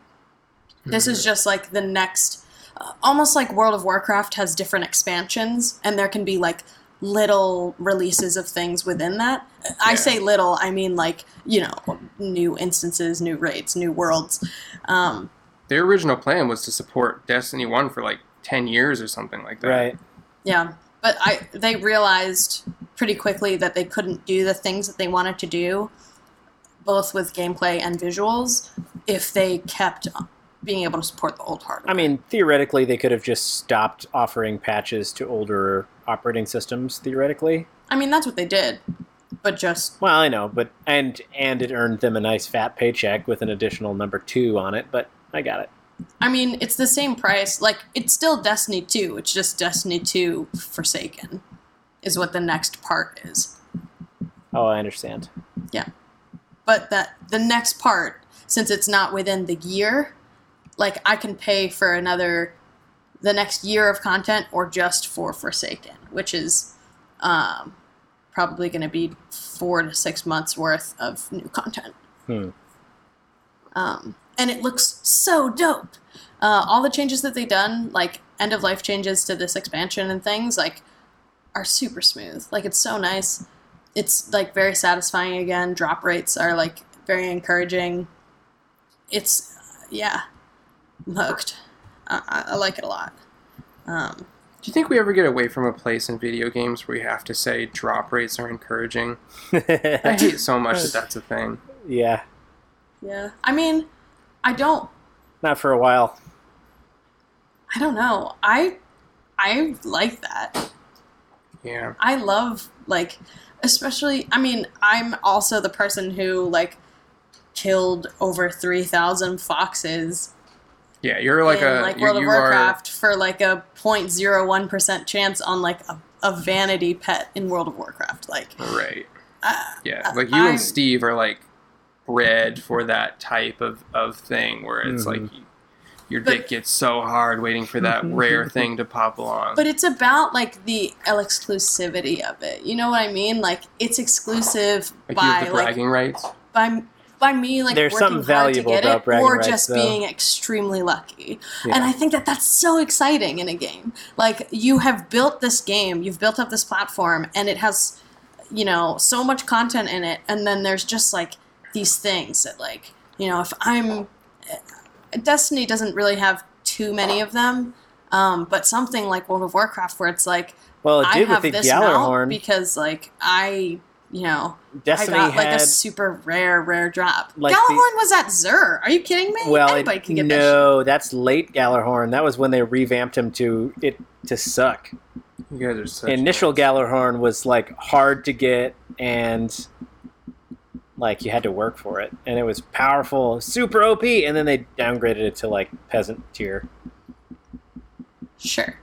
This is just like the next uh, almost like World of Warcraft has different expansions and there can be like little releases of things within that. I say little, I mean like, you know, new instances, new raids, new worlds. Um, their original plan was to support Destiny One for like ten years or something like that. Right. yeah, but I they realized pretty quickly that they couldn't do the things that they wanted to do both with gameplay and visuals if they kept being able to support the old hardware. I mean, theoretically, they could have just stopped offering patches to older operating systems. Theoretically, I mean that's what they did, but just well, I know, but and and it earned them a nice fat paycheck with an additional number two on it. But I got it. I mean it's the same price. Like it's still Destiny 2. It's just Destiny 2 Forsaken is what the next part is. Oh, I understand. Yeah. But that the next part, since it's not within the year, like I can pay for another the next year of content or just for Forsaken, which is um, probably going to be four to six months worth of new content. Hmm. Um, and it looks so dope. Uh, all the changes that they've done, like end of life changes to this expansion and things, like are super smooth. Like it's so nice. It's like very satisfying again. Drop rates are like very encouraging. It's yeah, hooked. I, I, I like it a lot. Um, Do you think we ever get away from a place in video games where we have to say drop rates are encouraging? I hate so much that that's a thing. yeah, yeah, I mean, I don't not for a while. I don't know. I I like that. Yeah. I love like especially I mean, I'm also the person who like killed over 3000 foxes Yeah, you're like in a like you, World of you are Warcraft for like a 0.01% chance on like a, a vanity pet in World of Warcraft like right. uh, Yeah, Uh, like you I'm- and Steve are like bred for that type of, of thing where it's Mhm. like you, your But- dick gets so hard waiting for that rare thing to pop along. but it's about like the exclusivity of it. You know what I mean? Like it's exclusive like you have by the like bragging rights. by by me like There's working something hard to get about it or just though. being extremely lucky. Yeah. And I think that that's so exciting in a game. Like you have built this game, you've built up this platform and it has you know so much content in it and then there's just like these things that like, you know, if I'm Destiny doesn't really have too many of them. Um, but something like World of Warcraft where it's like Well, it I have this mount because like I you know Destiny I got like a super rare, rare drop. Like the- Gjallarhorn was at Xur. Are you kidding me? well, Anybody it, can get that no, that's late Gjallarhorn. That was when they revamped him to it to suck. You guys are such Initial nerds. Gjallarhorn was like hard to get and like you had to work for it, and it was powerful, super OP, and then they downgraded it to like peasant tier. Sure.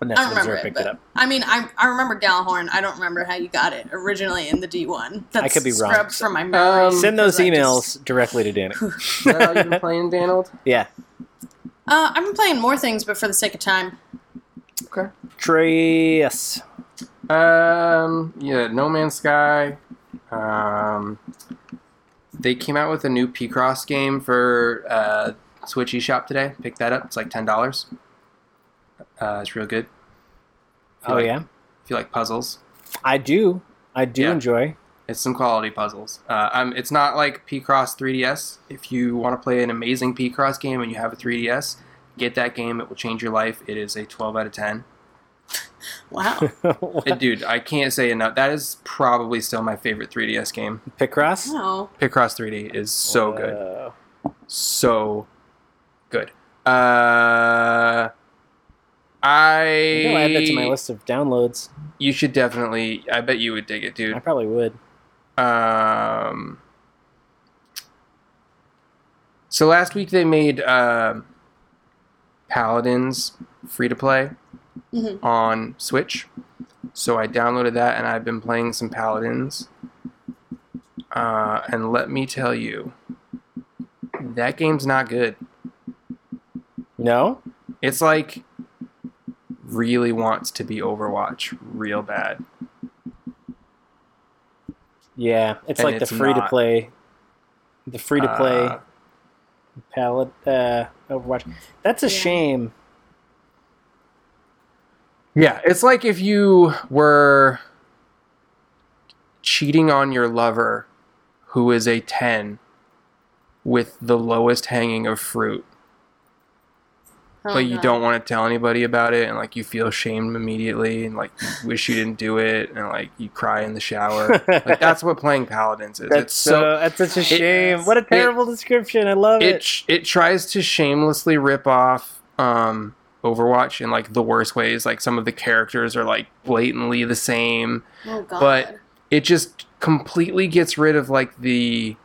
And I don't remember Xur it, picked but it up. I mean, I, I remember Gjallarhorn. I don't remember how you got it originally in the D1. That's I could be wrong. Scrubbed from my memory. Um, Send those emails just- directly to Daney. Is that how you've been playing, Danold? yeah, uh, I've been playing more things, but for the sake of time. Okay. Trace. Um, yeah, No Man's Sky. Um, they came out with a new Picross game for uh, Switch eShop today. Pick that up. It's like ten dollars. Uh, it's real good. If Oh like- yeah, If you like puzzles, I do. I do Yeah. enjoy. it's some quality puzzles. Uh, um, it's not like Picross 3DS. If you want to play an amazing Picross game and you have a 3DS, get that game. It will change your life. It is a 12 out of 10. Wow. Dude, I can't say enough. That is probably still my favorite 3DS game. Picross. No. Picross 3D is so good. Uh, so good. Uh, I I'll add that to my list of downloads. You should definitely. I bet you would dig it, dude. I probably would. Um, So last week they made uh, Paladins free to play Mhm. on Switch. So I downloaded that and I've been playing some Paladins. Uh, and let me tell you, that game's not good. No? It's like really wants to be Overwatch real bad. Yeah, it's And like it's the free to play, the free to play Uh, palette uh, Overwatch. That's a Yeah. shame. Yeah, it's like if you were cheating on your lover who is a 10 with the lowest hanging of fruit, Oh, but you don't want to tell anybody about it and like you feel shamed immediately and like you wish you didn't do it and like you cry in the shower. like that's what playing paladins is. That's it's so so. That's such a shame. What a it- terrible description. I love it it. sh- it tries to shamelessly rip off um Overwatch in like the worst ways. Like some of the characters are like blatantly the same. Oh God. but- It just completely gets rid of like the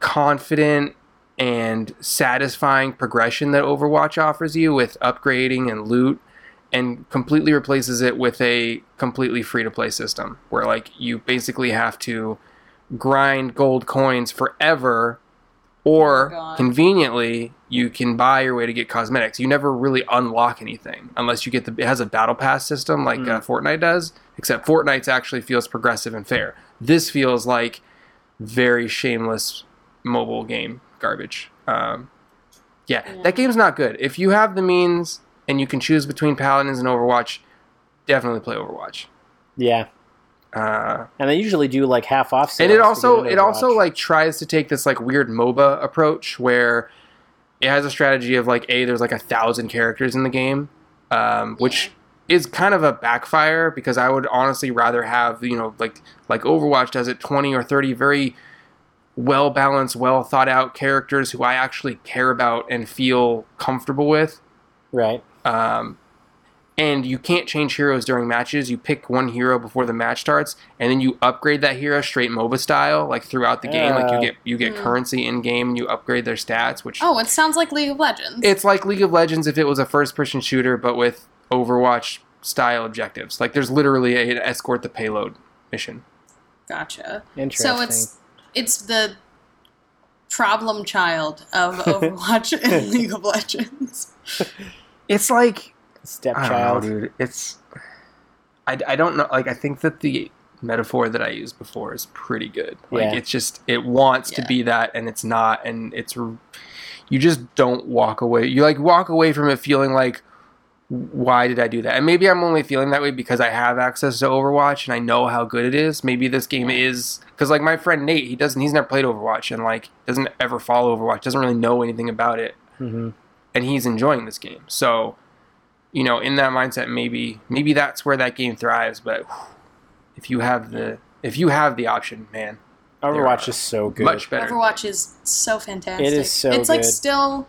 confident and satisfying progression that Overwatch offers you with upgrading and loot and completely replaces it with a completely free to play system where like you basically have to grind gold coins forever or Oh, conveniently you can buy your way to get cosmetics. You never really unlock anything unless you get the it has a battle pass system like uh, fortnite does except fortnite's actually feels progressive and fair. This feels like very shameless mobile game garbage. Um, yeah, Yeah. that game's not good. If you have the means and you can choose between paladins and overwatch definitely play overwatch. Yeah, uh, and they usually do like half off. and it also it also like tries to take this like weird MOBA approach where it has a strategy of like a there's like a thousand characters in the game, um, which is kind of a backfire because I would honestly rather have you know like like Overwatch does it twenty or thirty very well balanced, well thought out characters who I actually care about and feel comfortable with. right. Um, and you can't change heroes during matches. You pick one hero before the match starts, and then you upgrade that hero straight MOBA style, like throughout the game. Like Oh. you get you get Hmm. currency in game, and you upgrade their stats. Which oh, it sounds like League of Legends. it's like League of Legends if it was a first person shooter, but with Overwatch style objectives. Like there's literally a, an escort the payload mission. gotcha. Interesting. So it's it's the problem child of Overwatch and League of Legends. It's like stepchild. dude. It's I, I don't know. Like I think that the metaphor that I used before is pretty good. Like Yeah. it's just it wants to be that, and it's not, and it's you just don't walk away. You like walk away from it feeling like. Why did I do that? And maybe I'm only feeling that way because I have access to Overwatch and I know how good it is. Maybe this game is because like my friend Nate, he doesn't, he's never played Overwatch and like doesn't ever follow Overwatch, doesn't really know anything about it hmm and he's enjoying this game. So, you know, in that mindset, maybe maybe that's where that game thrives. But if you have the if you have the option, man, Overwatch is so good. much better. Overwatch is so fantastic. It is so It's like good. still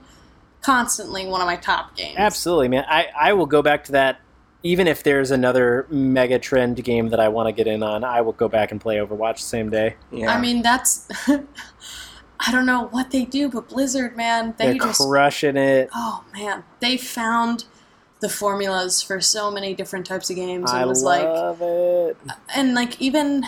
constantly one of my top games. Absolutely, man. I, I will go back to that. Even if there's another mega trend game that I want to get in on, I will go back and play Overwatch the same day. Yeah. I mean, that's I don't know what they do, but Blizzard, man, they They're just crushing it. oh man, they found the formulas for so many different types of games. I and was like, love it. Uh, and like even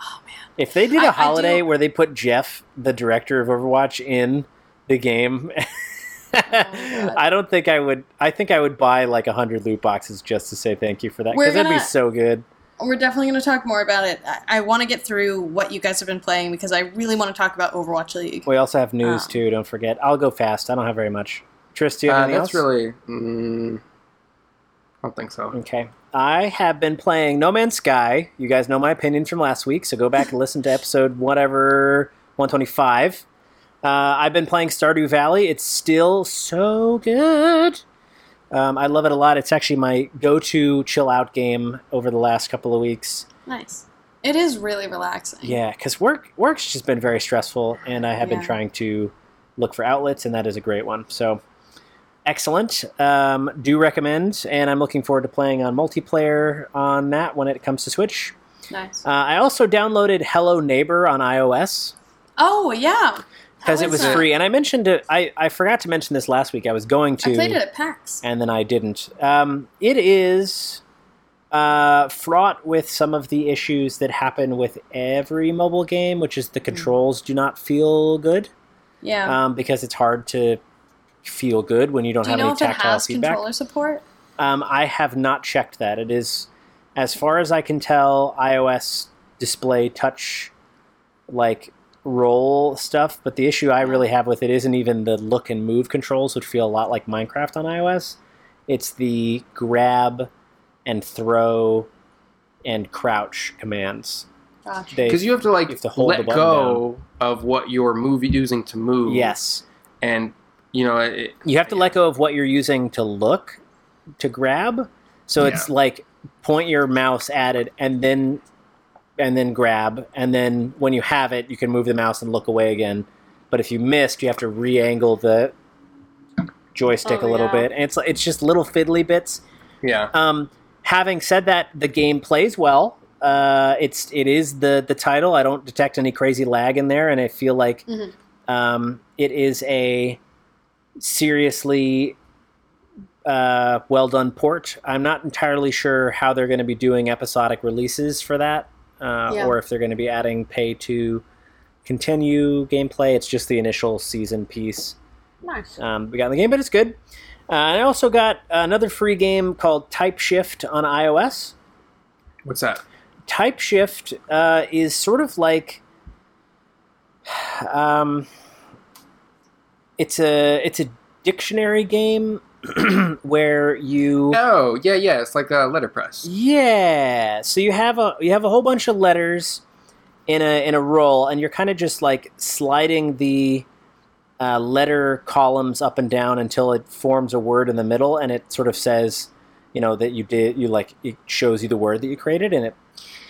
oh man, If they did I- a I holiday do- where they put Jeff, the director of Overwatch, in the game, Oh I don't think I would. I think I would buy like a hundred loot boxes just to say thank you for that because that'd be so good. we're definitely going to talk more about it. I, I want to get through what you guys have been playing because I really want to talk about Overwatch League. We also have news Um, too. Don't forget. I'll go fast. I don't have very much. Tris, do you have Uh, anything that's else? really. Mm, I don't think so. Okay. I have been playing No Man's Sky. You guys know my opinion from last week, so go back and listen to episode whatever 125. Uh, I've been playing Stardew Valley. It's still so good. Um, I love it a lot. It's actually my go-to chill out game over the last couple of weeks. Nice. It is really relaxing. Yeah, because work work's just been very stressful, and I have been trying to look for outlets, and that is a great one. So excellent. Um, do recommend, and I'm looking forward to playing on multiplayer on that when it comes to Switch. Nice. Uh, I also downloaded Hello Neighbor on iOS. Oh yeah. Because it was free. And I mentioned it. I I forgot to mention this last week. I was going to. I played it at PAX. and then I didn't. Um, it is uh, fraught with some of the issues that happen with every mobile game, which is Hmm. the controls do not feel good Yeah. um, because it's hard to feel good when you don't Do you have know any if it tactile has feedback. controller support? Um, I have not checked that. It is, as far as I can tell, iOS display touch like roll stuff. But the issue I really have with it isn't even the look and move controls, which feel a lot like Minecraft on iOS. It's the grab and throw and crouch commands. Gotcha. Because you have to like have to hold let button go of what you're move using to move. yes, and you know it, you have to let go of what you're using to look to grab so it's like point your mouse at it and then and then grab and then when you have it you can move the mouse and look away again but if you missed you have to re-angle the joystick Oh, a little yeah. bit and it's it's just little fiddly bits yeah. um, having said that, the game plays well. Uh, it's it is the the title. I don't detect any crazy lag in there, and I feel like Mhm. um, it is a seriously uh, well done port. I'm not entirely sure how they're going to be doing episodic releases for that, uh, Yeah. or if they're going to be adding pay to continue gameplay. It's just the initial season piece Nice. um, we got in the game, but it's good. Uh, I also got another free game called Type Shift on iOS. What's that? Type Shift uh, is sort of like um, it's a it's a dictionary game where you Oh yeah, yeah. It's like a letterpress. yeah. So you have a you have a whole bunch of letters in a in a roll, and you're kind of just like sliding the uh, letter columns up and down until it forms a word in the middle, and it sort of says, you know, that you did you like it shows you the word that you created, and it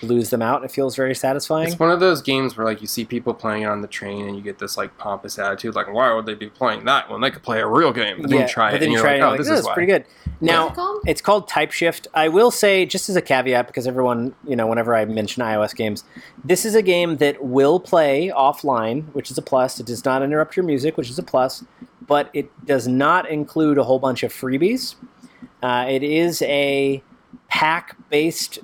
blues them out. And it feels very satisfying. It's one of those games where like you see people playing it on the train and you get this like pompous attitude, like why would they be playing that when they could play a real game? But then you try but it then and you you're try like, it, and oh, you're this like, is why. pretty good. Now, it called? It's called Type Shift. I will say, just as a caveat, because everyone, you know, whenever I mention iOS games, this is a game that will play offline, which is a plus. It does not interrupt your music, which is a plus, but it does not include a whole bunch of freebies. Uh, it is a pack based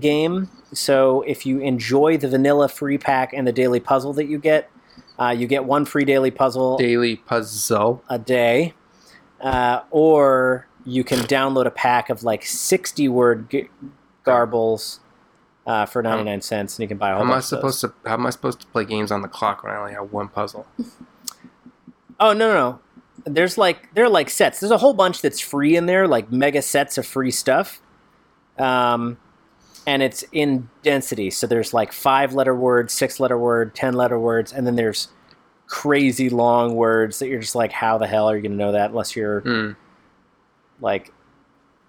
game, so if you enjoy the vanilla free pack and the daily puzzle that you get, uh, you get one free daily puzzle Daily puzzle. a day, uh, or you can download a pack of like 60 word g- garbles uh, for 99 cents, and you can buy a How whole am I bunch of those. supposed to? How am I supposed to play games on the clock when I only have one puzzle? Oh, no, no, no. There's like, there are like sets. There's a whole bunch that's free in there, like mega sets of free stuff. Um, and it's in density. So there's like five letter words, six letter word, 10 letter words, and then there's crazy long words that you're just like, how the hell are you going to know that unless you're Hmm. like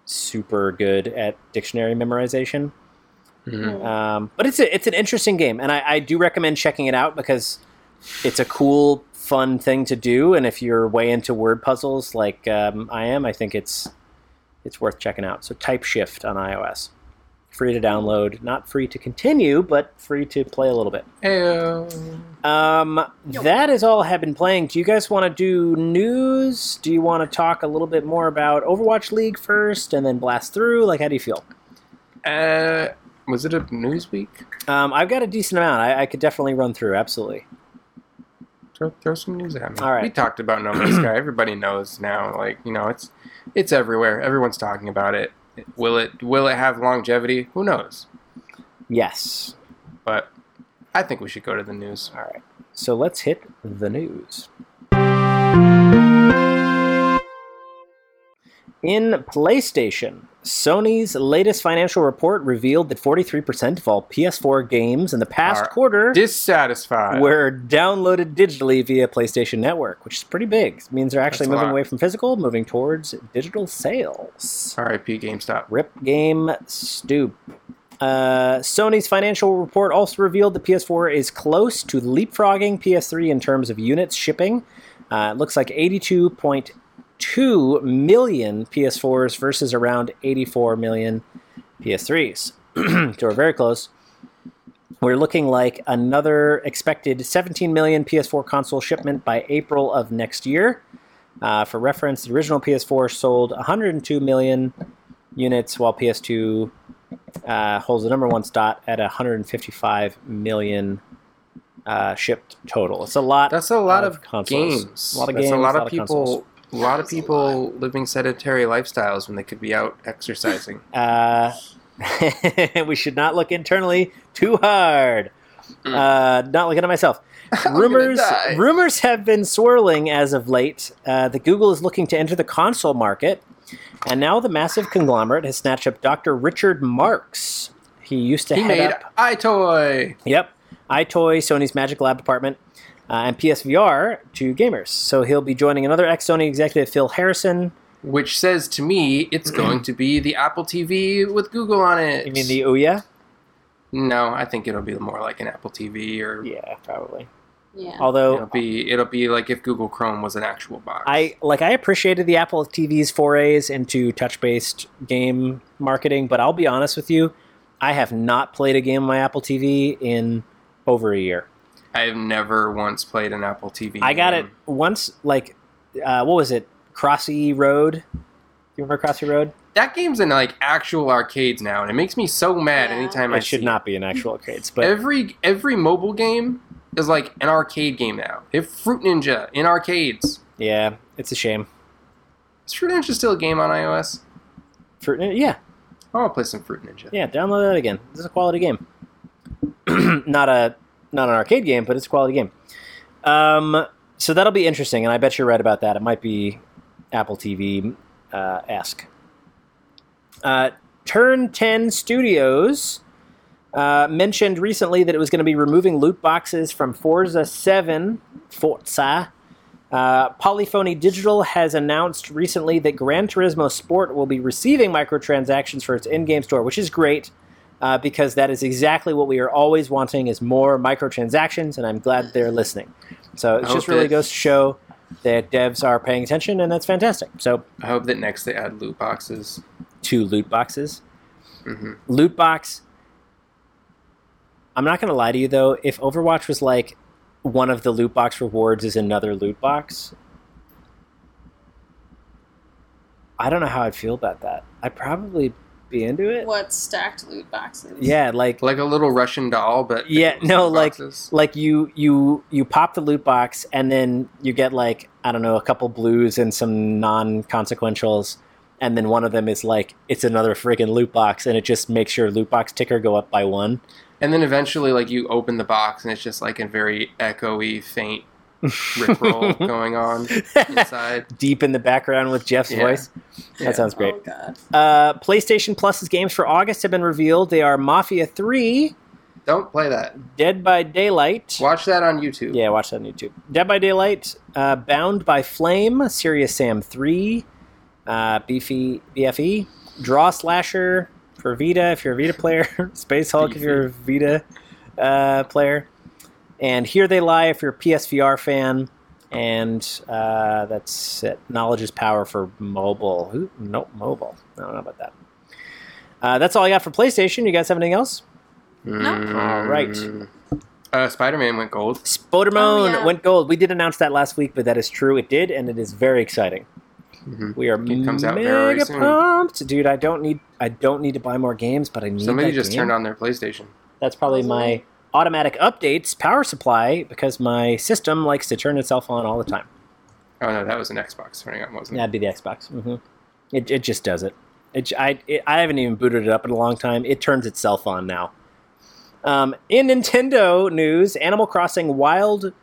super good at dictionary memorization. Mhm. Um, but it's a, it's an interesting game, and I, I do recommend checking it out because it's a cool, fun thing to do. And if you're way into word puzzles like um, I am, I think it's it's worth checking out. So Type Shift on iOS, free to download, not free to continue, but free to play a little bit. Heyo. Um, Yo. that is all I have been playing. Do you guys want to do news? Do you want to talk a little bit more about Overwatch League first, and then blast through? Like, how do you feel? Uh, was it a news week? Um, I've got a decent amount. I, I could definitely run through. Absolutely. Throw, throw some news at me. All right. We talked about No Man's Sky. Everybody knows now. Like you know, it's it's everywhere. Everyone's talking about it. Will it will it have longevity? Who knows? Yes. But I think we should go to the news. All right. So let's hit the news. In PlayStation, Sony's latest financial report revealed that 43% of all PS4 games in the past Are quarter Dissatisfied. were downloaded digitally via PlayStation Network, which is pretty big. It means they're actually That's moving away from physical, moving towards digital sales. R.I.P. GameStop. Rip Game Stoop. Uh, Sony's financial report also revealed the PS4 is close to leapfrogging PS3 in terms of units shipping. Uh, it looks like 82.2 million PS4s versus around 84 million PS3s. so we're very close. We're looking like another expected 17 million PS4 console shipment by April of next year. Uh, for reference, the original PS4 sold 102 million units, while PS2 uh, holds the number one spot at 155 million uh, shipped total. It's a lot. That's a lot of of, consoles. games. A lot of That's games, a lot a lot of people. A lot of people living sedentary lifestyles when they could be out exercising. Uh, we should not look internally too hard. Uh, not looking at myself. rumors rumors have been swirling as of late uh, that Google is looking to enter the console market, and now the massive conglomerate has snatched up Dr. Richard Marks. He used to He head made up. EyeToy. Yep. EyeToy, Sony's Magic Lab department, uh, and PSVR to gamers. So he'll be joining another ex Sony executive, Phil Harrison. Which says to me it's going to be the Apple TV with Google on it. You mean the Ouya? No, I think it'll be more like an Apple TV or Yeah, probably. Yeah. Although it'll be it'll be like if Google Chrome was an actual box. I like I appreciated the Apple TV's forays into touch-based game marketing, but I'll be honest with you, I have not played a game on my Apple TV in over a year. I have never once played an Apple TV. I got it once, like, uh, what was it? Crossy Road. Do you remember Crossy Road? That game's in like actual arcades now, and it makes me so mad Yeah. anytime I It should see not be in actual arcades, but every every mobile game is like an arcade game now. They have Fruit Ninja in arcades. yeah, it's a shame. Is Fruit Ninja still a game on iOS? For, yeah, I want to play some Fruit Ninja. yeah, download that again. This is a quality game. not a not an arcade game, but it's a quality game. Um, so that'll be interesting, and I bet you're right about that. It might be Apple TV uh, esque. Uh, Turn 10 Studios uh, mentioned recently that it was going to be removing loot boxes from Forza 7, Forza. Uh, Polyphony Digital has announced recently that Gran Turismo Sport will be receiving microtransactions for its in-game store, which is great uh, because that is exactly what we are always wanting is more microtransactions, and I'm glad they're listening. So it just really that- goes to show that devs are paying attention, and that's fantastic. So I hope that next they add loot boxes. two loot boxes. hmm Loot box. I'm not going to lie to you though. If Overwatch was like one of the loot box rewards is another loot box, I don't know how I'd feel about that. I'd probably be into it. What stacked loot boxes? Yeah, like Like a little Russian doll, but Yeah, no, like- boxes. like you you you pop the loot box and then you get like I don't know a couple blues and some non consequentials, and then one of them is like it's another friggin' loot box and it just makes your loot box ticker go up by one. and then eventually, like you open the box and it's just like a very echoey, faint rickroll going on inside. Deep in the background with Jeff's Yeah. voice. Yeah. That sounds great. Oh god. Uh, PlayStation Plus's games for August have been revealed. They are Mafia 3, Don't play that. Dead by Daylight. Watch that on YouTube. Yeah, watch that on YouTube. Dead by Daylight, uh, Bound by Flame, Serious Sam 3, uh, Beefy BFE, Draw Slasher for Vita if you're a Vita player, Space Hulk if you're a Vita uh, player, and Here They Lie if you're a PSVR fan, and uh, that's it. Knowledge is Power for mobile. Who? Nope, mobile. I don't know about that. Uh, that's all I got for PlayStation. You guys have anything else? Mm. All right. Uh, Spider-Man went gold. Spodermoan Oh, yeah. went gold. We did announce that last week, but that is true. It did, and it is very exciting. Mhm. We are It comes out mega very soon. pumped, dude. I don't need I don't need to buy more games, but I need Somebody that just game. turned on their PlayStation. That's probably my automatic updates power supply because my system likes to turn itself on all the time. Oh no, that was an Xbox turning on, wasn't it? That'd be the Xbox. hmm It it just does it. It I it, I haven't even booted it up in a long time. It turns itself on now. Um, in Nintendo news, Animal Crossing Wild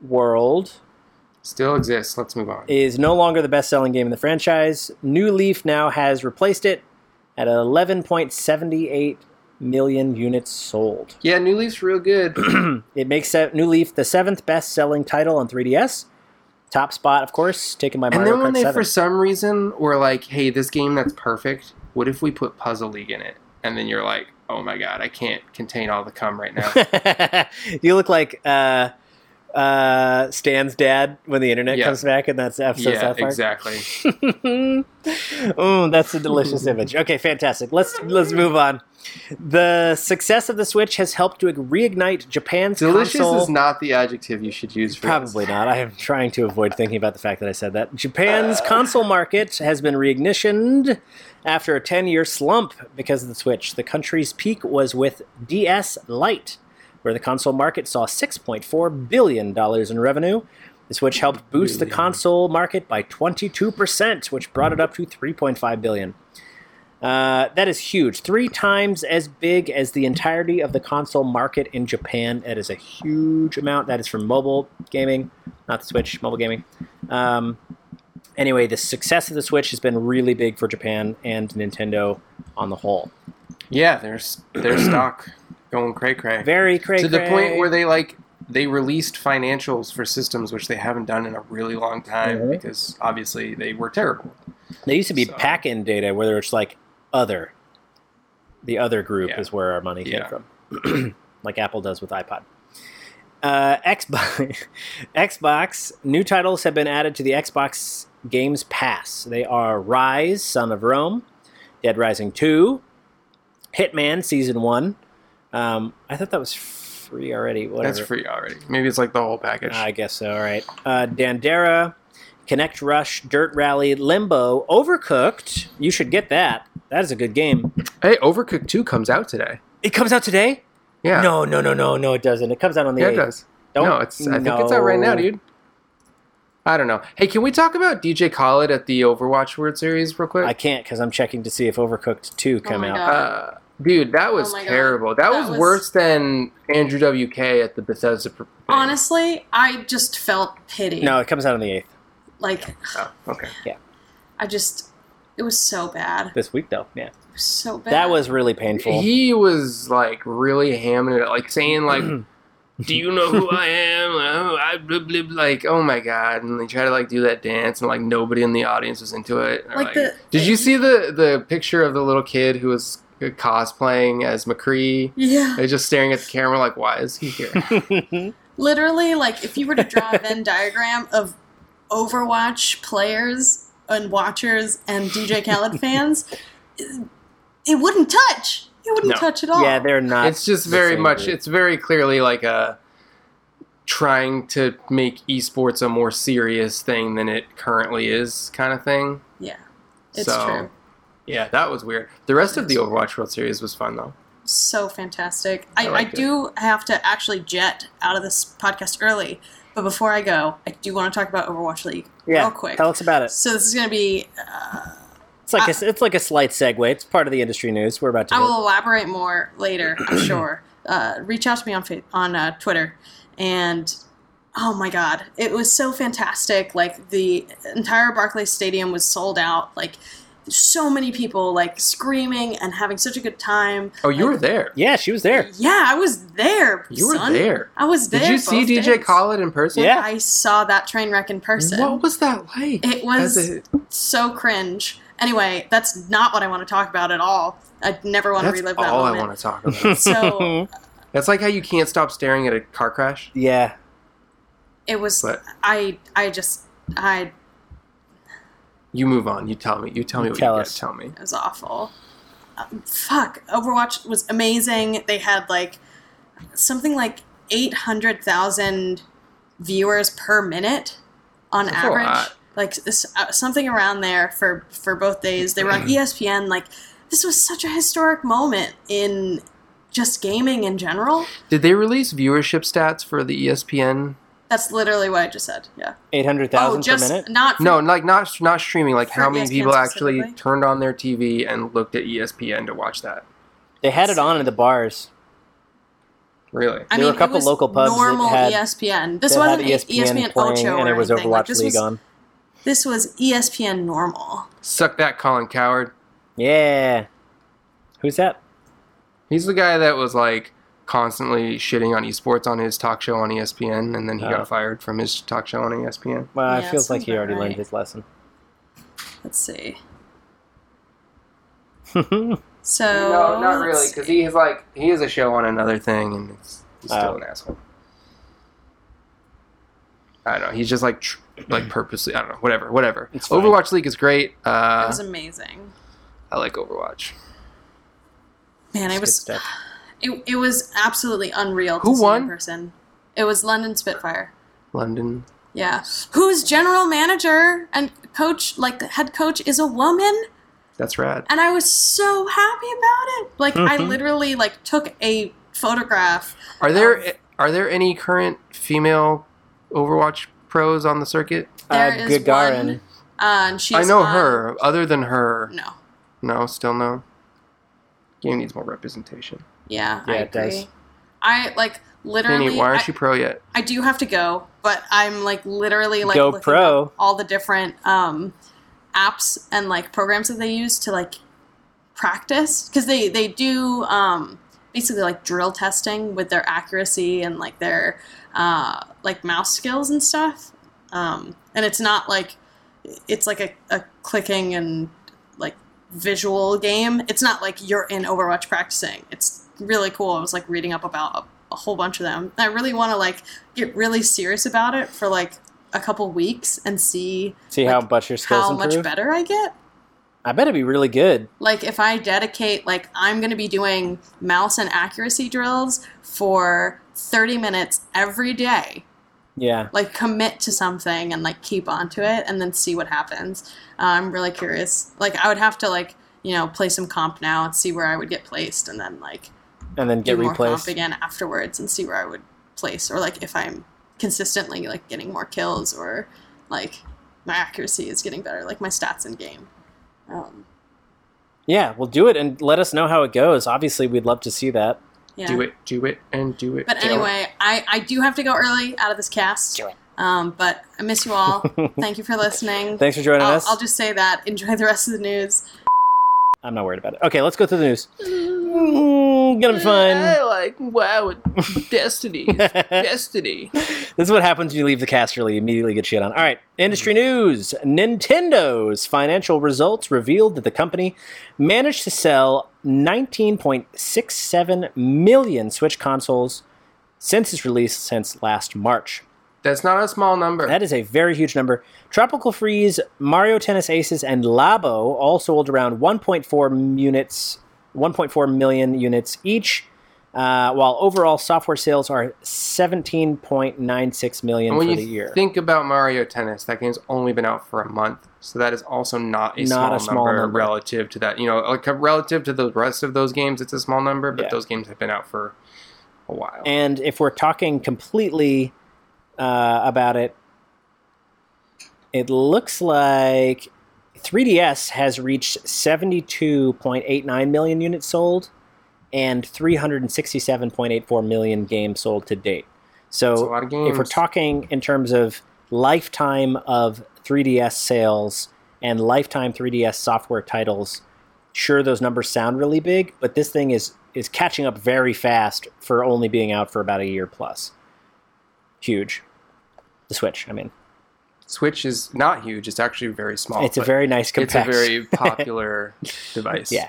World Still exists. Let's move on. is no longer the best selling game in the franchise. New Leaf now has replaced it at 11.78 million units sold. yeah, New Leaf's real good. it makes Se- New Leaf the seventh best selling title on 3DS. Top spot, of course, taken by and then when Kart they, 7. for some reason, were like, "Hey, this game that's perfect. What if we put Puzzle League in it?" And then you're like, "Oh my god, I can't contain all the cum right now." you look like uh, uh, Stan's dad when the internet yeah. comes back, and that's episode yeah, South Park. Exactly. oh, that's a delicious image. Okay, fantastic. Let's let's move on. The success of the Switch has helped to reignite Japan's delicious console. is not the adjective you should use. Probably this. not. I am trying to avoid thinking about the fact that I said that. Japan's uh, console market has been reignitioned after a 10-year slump because of the Switch. The country's peak was with DS Lite where the console market saw $6.4 billion in revenue. The Switch helped boost the console market by 22%, which brought it up to 3.5 billion. Uh, that is huge. Three times as big as the entirety of the console market in Japan. That is a huge amount. That is for mobile gaming, not the Switch, mobile gaming. Um, anyway, the success of the Switch has been really big for Japan and Nintendo on the whole. Yeah, their their stock going cray cray. Very cray To the point where they like they released financials for systems which they haven't done in a really long time mm-hmm. because obviously they were terrible. They used to be so. in data, whether it's like other. The other group yeah. is where our money yeah. came from, like Apple does with iPod. Uh, Xbox, Xbox new titles have been added to the Xbox Games Pass. They are Ryse, Son of Rome, Dead Rising 2, Hitman Season 1, um, I thought that was free already. Whatever. That's free already. Maybe it's like the whole package. I guess so. All right. Uh, Dandara, Kinect Rush, Dirt Rally, Limbo, Overcooked. You should get that. That is a good game. Hey, Overcooked 2 comes out today. It comes out today? Yeah. No, no, no, no, no, it doesn't. It comes out on the Yeah, 8th. it does. Don't, no, it's I think it's out right now, dude. I don't know. Hey, can we talk about DJ Khaled at the Overwatch World Series real quick? I can't because I'm checking to see if Overcooked 2 come oh out. Uh, Dude, that was oh terrible. That, that, was, was worse than Andrew WK at the Bethesda. Thing. Honestly, I just felt pity. No, it comes out on the 8th. Like, oh, okay. Yeah. I just, it was so bad. This week, though, yeah. So bad. That was really painful. He was, like, really hamming it, like, saying, like, do you know who I am? Oh, I, blah, blah, blah, like, oh my god! And they try to like do that dance, and like nobody in the audience was into it. Like, like the, did you see the the picture of the little kid who was cosplaying as McCree. Yeah. They're just staring at the camera like, why is he here? Literally, like, if you were to draw a Venn diagram of Overwatch players and watchers and DJ Khaled fans, it, it wouldn't touch. It wouldn't no. touch at all. Yeah, they're not. It's just very much, group. it's very clearly like a trying to make esports a more serious thing than it currently is kind of thing. Yeah. It's so, true. Yeah, that was weird. The rest of the Overwatch World Series was fun though. So fantastic. I, I, I do have to actually jet out of this podcast early, but before I go, I do want to talk about Overwatch League yeah, real quick. Tell us about it. So this is going to be. Uh, it's like I, a, it's like a slight segue. It's part of the industry news. We're about to. I will elaborate more later. I'm sure. Uh, reach out to me on on uh, Twitter, and oh my god, it was so fantastic! Like the entire Barclays Stadium was sold out. Like so many people like screaming and having such a good time. Oh, you like, were there. Yeah, she was there. Yeah, I was there. You son. were there. I was there. Did you see DJ days. Khaled in person? Yeah, I saw that train wreck in person. What was that like? It was a... so cringe. Anyway, that's not what I want to talk about at all. I never want that's to relive that. All moment. I want to talk about. so that's like how you can't stop staring at a car crash. Yeah, it was. But. I I just I you move on. You tell me. You tell me what tell you us. Tell me. It was awful. Um, fuck. Overwatch was amazing. They had like something like eight hundred thousand viewers per minute on That's average. Like uh, something around there for for both days. They were on ESPN. Like this was such a historic moment in just gaming in general. Did they release viewership stats for the ESPN that's literally what I just said. Yeah. Eight hundred thousand oh, per minute. Not for, no, like not not streaming. Like how many ESPN people actually turned on their TV and looked at ESPN to watch that? They had it on at the bars. Really? I there mean, were a couple local pubs normal that had, ESPN. This wasn't ESPN, ESPN Ocho and it was. Overwatch like, this League was, on. This was ESPN normal. Suck that, Colin Cowherd. Yeah. Who's that? He's the guy that was like, constantly shitting on esports on his talk show on ESPN, and then he got oh. fired from his talk show on ESPN. Well, yeah, it feels like he already right. learned his lesson. Let's see. so no, not really, because he is like he has a show on another thing, and it's, he's still oh. an asshole. I don't know. He's just like tr- like purposely. I don't know. Whatever. Whatever. It's Overwatch. League is great. Uh, it was amazing. I like Overwatch. Man, I was it, it was absolutely unreal to Who see won? in person. It was London Spitfire. London. Yeah. Whose general manager and coach, like head coach, is a woman. That's rad. And I was so happy about it. Like I Mhm. literally like took a photograph. Are there of- are there any current female Overwatch pros on the circuit? There uh, is Geguri. one, uh, and she's I know on- her. Other than her, No. no, still no. Game needs more representation. Yeah, Yeah, I it does. agree. I like literally. Penny, why aren't I, you pro yet? I do have to go, but I'm like literally like Go pro. all the different um, apps and like programs that they use to like practice because they they do um, basically like drill testing with their accuracy and like their uh, like mouse skills and stuff. Um, and it's not like it's like a, a clicking and like visual game. It's not like you're in Overwatch practicing. It's really cool. I was like reading up about a, a whole bunch of them. I really want to like get really serious about it for like a couple weeks and see See how much your skills how improve. much better I get. I bet it'd be really good. Like if I dedicate like I'm going to be doing mouse and accuracy drills for 30 minutes every day. Yeah. Like commit to something and like keep on to it and then see what happens. Uh, I'm really curious. Like I would have to like, you know, play some comp now and see where I would get placed and then like And then do get more comp replaced. again afterwards and see where I would place or like if I'm consistently like getting more kills or like my accuracy is getting better, like my stats in game. Um, Yeah, we'll do it and let us know how it goes. Obviously, we'd love to see that. yeah. Do it, do it, and do it. But do it. anyway, I, I do have to go early out of this cast. Do it. Um, but I miss you all. Thank you for listening. Thanks for joining I'll, us. I'll just say that. Enjoy the rest of the news. I'm not worried about it. Okay, let's go through the news. Mm, gonna be fun. I like wow, Destiny, Destiny. this is what happens when you leave the cast early. You immediately get shit on. All right, industry news. Nintendo's financial results revealed that the company managed to sell 19.67 million Switch consoles since its release since last March. That's not a small number. That is a very huge number. Tropical Freeze, Mario Tennis Aces, and Labo all sold around 1.4 units, 1.4 million units each, uh, while overall software sales are 17.96 million and when for the year. think about Mario Tennis, that game's only been out for a month, so that is also not a, Not small, a small number, number. relative to that. You know, like relative to the rest of those games, it's a small number, but Yeah. those games have been out for a while. and if we're talking completely uh, about it, it looks like 3DS has reached 72.89 million units sold and 367.84 million games sold to date. So That's a lot of games. if we're talking in terms of lifetime of 3DS sales and lifetime 3DS software titles, sure those numbers sound really big, but this thing is is catching up very fast for only being out for about a year plus. Huge. The Switch, I mean. Switch is not huge; it's actually very small. it's a very nice it's a very popular device. Yeah.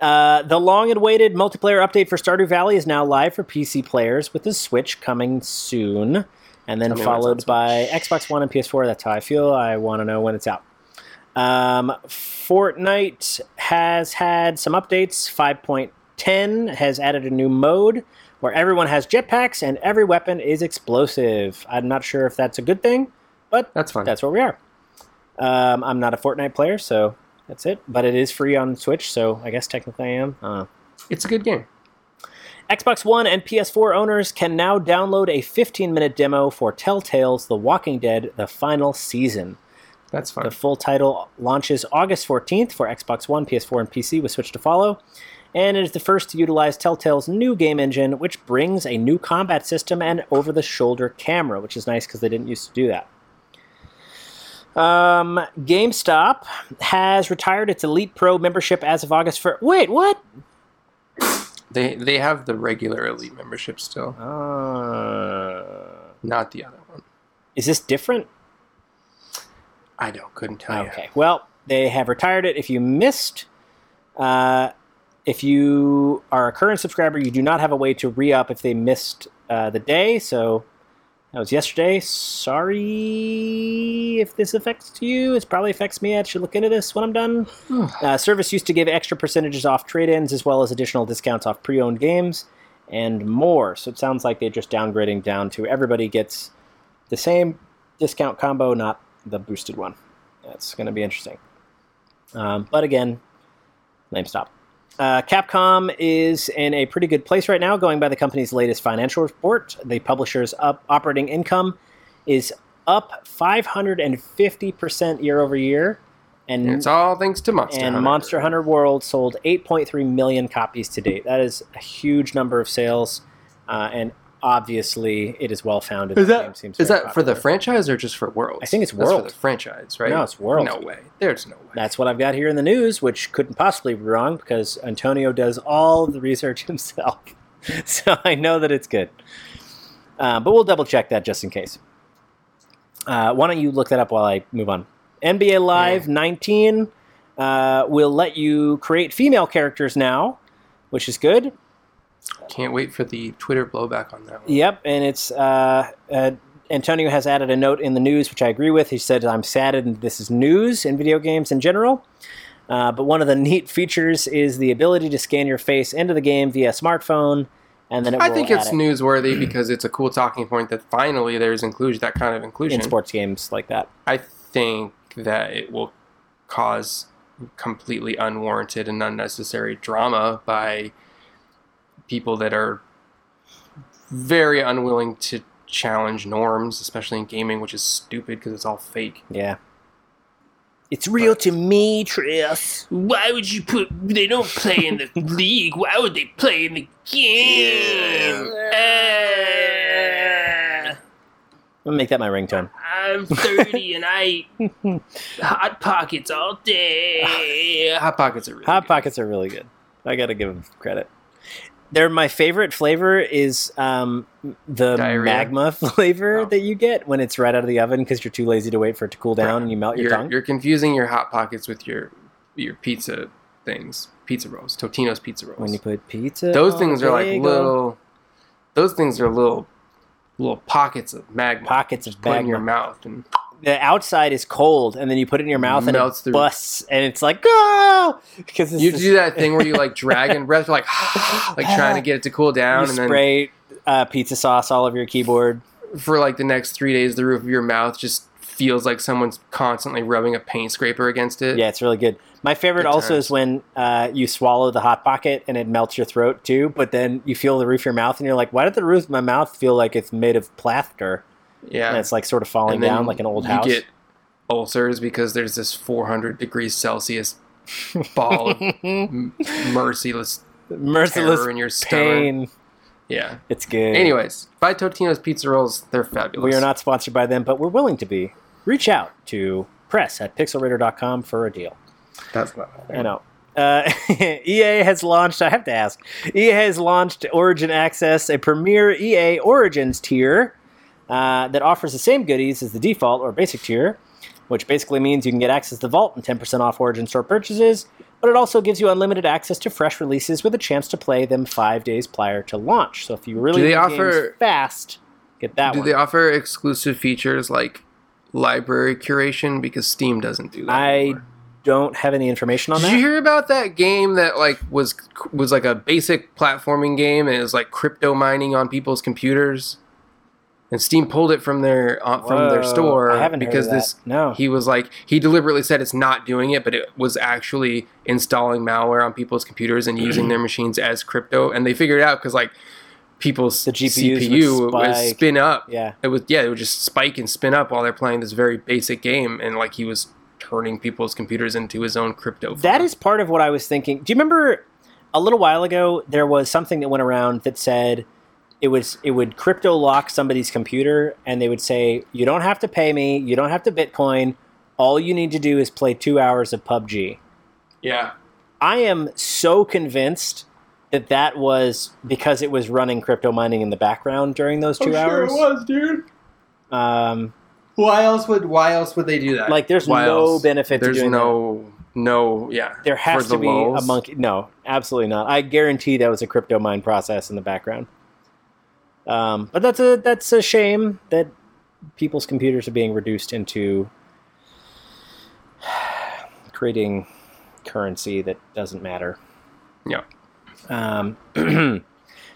Uh, the long awaited multiplayer update for Stardew Valley is now live for PC players with the Switch coming soon. And then Tell me when it's followed by Xbox One and PS4. That's how I feel. I want to know when it's out. Um, Fortnite has had some updates. 5.10 has added a new mode where everyone has jetpacks and every weapon is explosive. I'm not sure if that's a good thing, but that's fine. that's where we are. Um, I'm not a Fortnite player, so that's it. But it is free on Switch, so I guess technically I am. I it's a good game. Xbox One and PS4 owners can now download a 15 minute demo for Telltale's The Walking Dead The Final Season. That's fun. The full title launches August 14th for Xbox One, PS4, and PC with Switch to follow. And it is the first to utilize Telltale's new game engine, which brings a new combat system and over the shoulder camera, which is nice because they didn't used to do that. Um, GameStop has retired its Elite Pro membership as of August 1st. Wait, what? They they have the regular elite membership still, Uh, not the other one. is this different? I don't couldn't tell you. Okay. Well, they have retired it. If you missed, uh, if you are a current subscriber, you do not have a way to re up if they missed uh, the day. So That was yesterday. Sorry if this affects you. It probably affects me. I should look into this when I'm done. uh, service used to give extra percentages off trade-ins as well as additional discounts off pre-owned games and more. So it sounds like they're just downgrading down to everybody gets the same discount combo, not the boosted one. That's going to be interesting. Um, but again, name stop. Uh, Capcom is in a pretty good place right now, going by the company's latest financial report. The publisher's up operating income is up 550% year over year, and It's all thanks to Monster and Hunter. Monster Hunter World sold 8.3 million copies to date. That is a huge number of sales, uh, and obviously it is well founded. Is that game seems is that for the franchise or just for World? I think it's That's World. for the franchise, right? No, it's World. No way. There's no way. That's what I've got here in the news, which couldn't possibly be wrong because Antonio does all the research himself. so I know that it's good. Uh, but we'll double check that just in case. Uh, why don't you look that up while I move on? NBA Live 19 uh, will let you create female characters now, which is good. Can't wait for the Twitter blowback on that one. Yep, and it's uh, uh, Antonio has added a note in the news, which I agree with. He said, "I'm saddened this is news in video games in general." Uh, but one of the neat features is the ability to scan your face into the game via smartphone, and then it I think it's it newsworthy because it's a cool talking point that finally there's inclusion that kind of inclusion. in sports games like that. I think that it will cause completely unwarranted and unnecessary drama by people that are very unwilling to challenge norms, especially in gaming, which is stupid because it's all fake. Yeah, it's real to me, Tris. Why would you put? They don't play in the league. Why would they play in the game? Ah. I'm gonna make that my ringtone. I'm 30 and I eat hot pockets all day. Hot pockets are really Hot good. Pockets are really good. I gotta give them credit. They're my favorite flavor is um, the Diarrhea. magma flavor Oh. that you get when it's right out of the oven because you're too lazy to wait for it to cool down and you melt your You're, tongue. you're confusing your hot pockets with your your pizza things, pizza rolls, Totino's pizza rolls. when you put pizza, those things are like little. Those things are little, little pockets of magma. pockets of Put in your mouth and The outside is cold, and then you put it in your mouth and Melts it through. busts, and it's like ah, because it's you this- do that thing where you like dragon breath, like like trying to get it to cool down, You and then spray uh, pizza sauce all over your keyboard. for like the next three days, the roof of your mouth just feels like someone's constantly rubbing a paint scraper against it. Yeah, it's really good. My favorite Good also times. is when uh, you swallow the hot pocket and it melts your throat too, but then you feel the roof of your mouth and you're like, why did the roof of my mouth feel like it's made of plaster? Yeah. And it's like sort of falling down like an old you house. get ulcers because there's this 400 degrees Celsius ball of m- merciless Merciless in your stomach. pain. Yeah. It's good. Anyways, buy Totino's pizza rolls. They're fabulous. we are not sponsored by them, but we're willing to be. Reach out to press at pixelradar.com for a deal. That's not. I know. Uh, EA has launched, I have to ask, EA has launched Origin Access, a premier EA Origins tier uh, that offers the same goodies as the default or basic tier, which basically means you can get access to the Vault and 10% off Origin store purchases, but it also gives you unlimited access to fresh releases with a chance to play them five days prior to launch. So if you really Do they offer- fast, get that Do one. they offer exclusive features like library curation? Because Steam doesn't do that. I anymore. don't have any information on Did that. Did you hear about that game that like was was like a basic platforming game and it was like crypto mining on people's computers? And Steam pulled it from their uh, from their store I haven't because this No. he was like he deliberately said it's not doing it, but it was actually installing malware on people's computers and using their machines as crypto. And they figured it out because like people's The GPUs would CPU would spike. spin up. Yeah. It was yeah, it would just spike and spin up while they're playing this very basic game, and like he was turning people's computers into his own crypto. That is part of what I was thinking. Do you remember a little while ago there was something that went around that said it was it would crypto lock somebody's computer and they would say you don't have to pay me, you don't have to Bitcoin, all you need to do is play 2 hours of PUBG. yeah. I am so convinced that that was because it was running crypto mining in the background during those 2 hours. sure it was, dude. Um, Why else would Why else would they do that? like there's Why no else? benefit There's to doing that. no no yeah. There has For to the be lulz. a monkey. No, absolutely not. I guarantee that was a crypto mine process in the background. Um, but that's a that's a shame that people's computers are being reduced into creating currency that doesn't matter. Yeah. Um,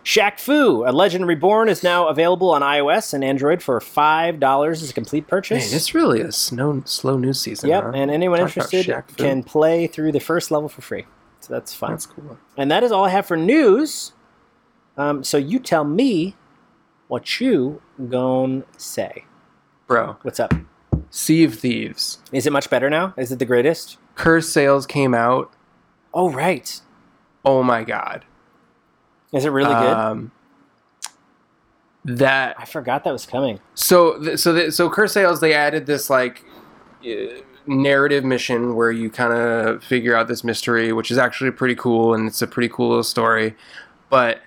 Shaq Fu, A Legend Reborn, is now available on iOS and Android for five dollars as a complete Man, purchase. it's really a snow, slow news season. yep, huh? and anyone Talk interested can play through the first level for free. So that's fine. That's cool. And that is all I have for news. Um, so you tell me what you gon' say. Bro, What's up? Sea of Thieves. Is it much better now? Is it the greatest? Cursed Sails came out. Oh right. Oh my god. Is it really good? Um, that I forgot that was coming. So, th- so, th- so Cursed Sails, they added this like uh, narrative mission where you kind of figure out this mystery, which is actually pretty cool, and it's a pretty cool little story. But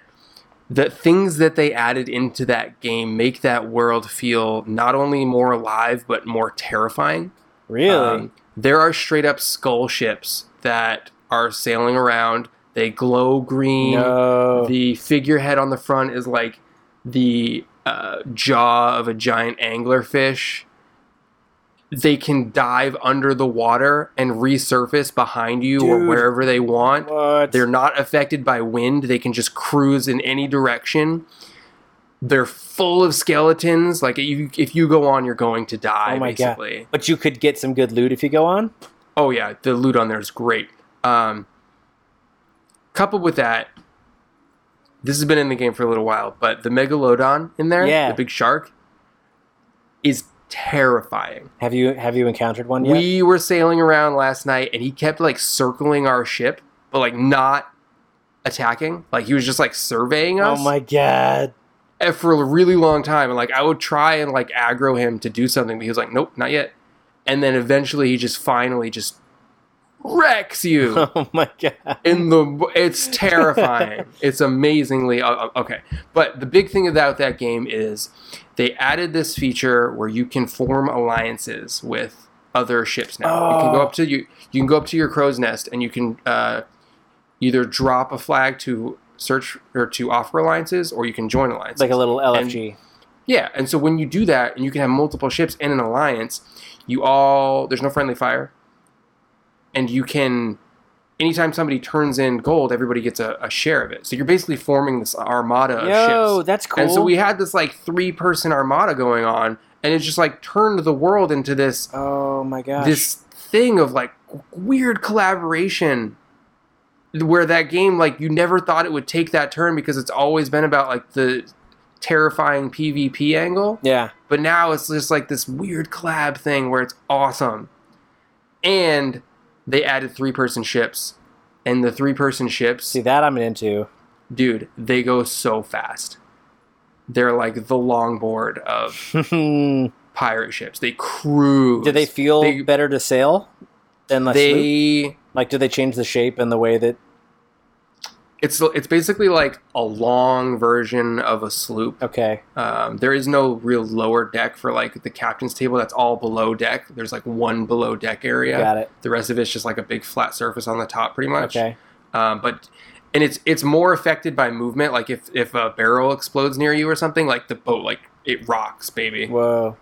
the things that they added into that game make that world feel not only more alive but more terrifying. Really? Um, there are straight up skull ships that are sailing around. They glow green. no. The figurehead on the front is like the uh, jaw of a giant anglerfish. They can dive under the water and resurface behind you or wherever they want. what? They're not affected by wind. They can just cruise in any direction. They're full of skeletons. Like you, if you go on, you're going to die. Oh my God. but you could get some good loot if you go on. Oh yeah, the loot on there is great. Um, coupled with that, this has been in the game for a little while, but the megalodon in there, Yeah. the big shark, is terrifying. Have you have you encountered one yet? We were sailing around last night, and he kept like circling our ship, but like not attacking. Like he was just like surveying us oh my god. and for a really long time. And like I would try and like aggro him to do something, but he was like, "Nope, not yet." And then eventually, he just finally just wrecks you. Oh my god. in the it's terrifying it's amazingly uh, okay but the big thing about that game is they added this feature where you can form alliances with other ships now you can go Oh. up to you you can go up to your crow's nest and you can uh, either drop a flag to search or to offer alliances or you can join alliances Like a little LFG. yeah, and so when you do that, and you can have multiple ships in an alliance, you all there's no friendly fire, and you can anytime somebody turns in gold, everybody gets a, a share of it. So you're basically forming this armada of Yo, ships. that's cool. And so we had this like three person armada going on, and it just like turned the world into this oh my gosh. this thing of like weird collaboration where that game like you never thought it would take that turn because it's always been about like the terrifying PvP angle yeah. but now it's just like this weird collab thing where it's awesome and they added three person ships and the three person ships See that I'm into. dude they go so fast they're like the longboard of pirate ships they cruise Do they feel They- better to sail than they Like, do they change the shape and the way that? It's it's basically like a long version of a sloop Okay. um, there is no real lower deck for like the captain's table that's all below deck there's like one below deck area Got it. the rest of it's just like a big flat surface on the top pretty much Okay. um, but and it's it's more affected by movement like if if a barrel explodes near you or something like the boat like it rocks baby Whoa.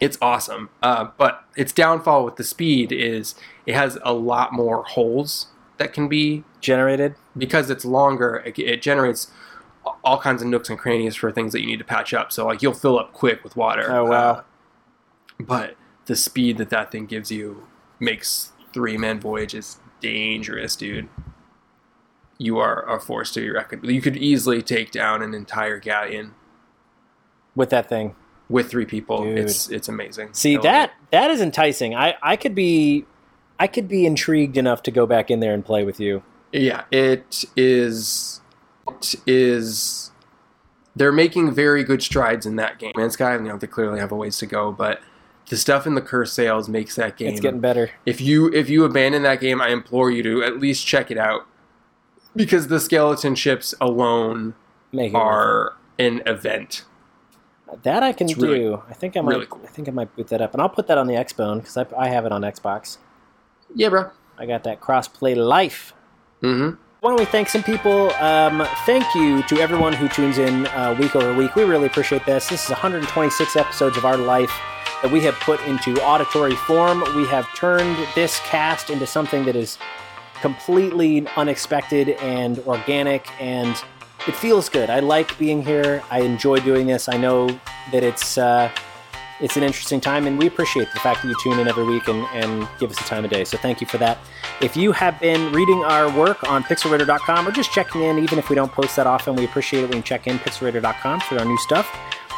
it's awesome uh, but its downfall with the speed is it has a lot more holes that can be Generated. because it's longer it, it generates all kinds of nooks and crannies for things that you need to patch up so like you'll fill up quick with water Oh, wow. Uh, but the speed that that thing gives you makes three man voyages dangerous dude you are a force to be reckoned you could easily take down an entire galleon With that thing. with three people Dude. it's it's amazing See that that is enticing. I I could be I could be intrigued enough to go back in there and play with you. yeah it is it is they're making very good strides in that game man's sky you know they clearly have a ways to go but the stuff in the Cursed Sails makes that game It's getting better. if you if you abandon that game, I implore you to at least check it out because the skeleton ships alone Make are an event. that I can do. I think I might. really cool. I think I might boot that up, and I'll put that on the Xbone because I, I have it on Xbox. Yeah, bro. I got that crossplay life. Mm-hmm. why don't we thank some people? Um, thank you to everyone who tunes in uh, week over week. We really appreciate this. This is 126 episodes of our life that we have put into auditory form. We have turned this cast into something that is completely unexpected and organic, and it feels good. I like being here. I enjoy doing this. I know that it's. Uh, it's an interesting time, and we appreciate the fact that you tune in every week and, and give us the time of day. So thank you for that. If you have been reading our work on pixelrator.com or just checking in, even if we don't post that often, we appreciate it when you check in pixelrator.com for our new stuff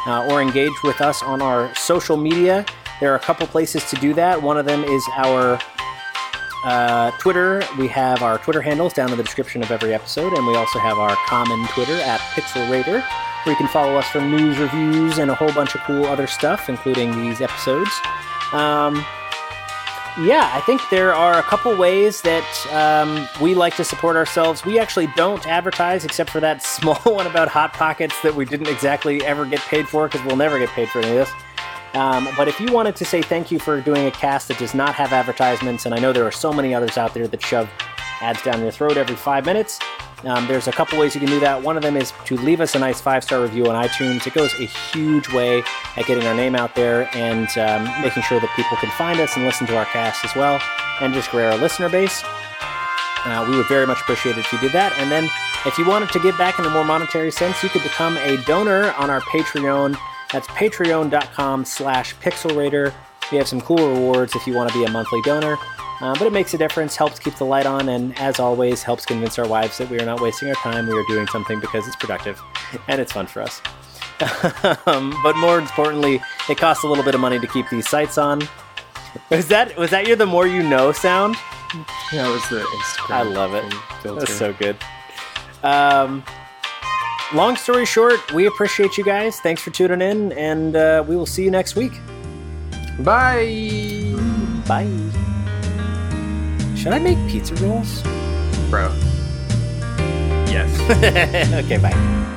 uh, or engage with us on our social media. There are a couple places to do that. One of them is our uh, Twitter. We have our Twitter handles down in the description of every episode, and we also have our common Twitter at pixelrator where you can follow us for news reviews and a whole bunch of cool other stuff, including these episodes. Um, yeah, I think there are a couple ways that um, we like to support ourselves. We actually don't advertise except for that small one about Hot Pockets that we didn't exactly ever get paid for because we'll never get paid for any of this. Um, but if you wanted to say thank you for doing a cast that does not have advertisements, and I know there are so many others out there that shove ads down your throat every five minutes, um, there's a couple ways you can do that. One of them is to leave us a nice five star review on iTunes. It goes a huge way at getting our name out there and um, making sure that people can find us and listen to our cast as well, and just grow our listener base. Uh, we would very much appreciate it if you did that. And then, if you wanted to give back in a more monetary sense, you could become a donor on our Patreon. That's patreon.com/slash pixelrator. We have some cool rewards if you want to be a monthly donor. Uh, but it makes a difference, helps keep the light on, and as always, helps convince our wives that we are not wasting our time. We are doing something because it's productive and it's fun for us. um, but more importantly, it costs a little bit of money to keep these sites on. Was that was that your the more you know sound? Yeah, it was the Instagram. I love it. That's so good. Um, long story short, we appreciate you guys. Thanks for tuning in, and uh, we will see you next week. Bye, Bye. Should I make pizza rolls? bro. Yes. okay, bye.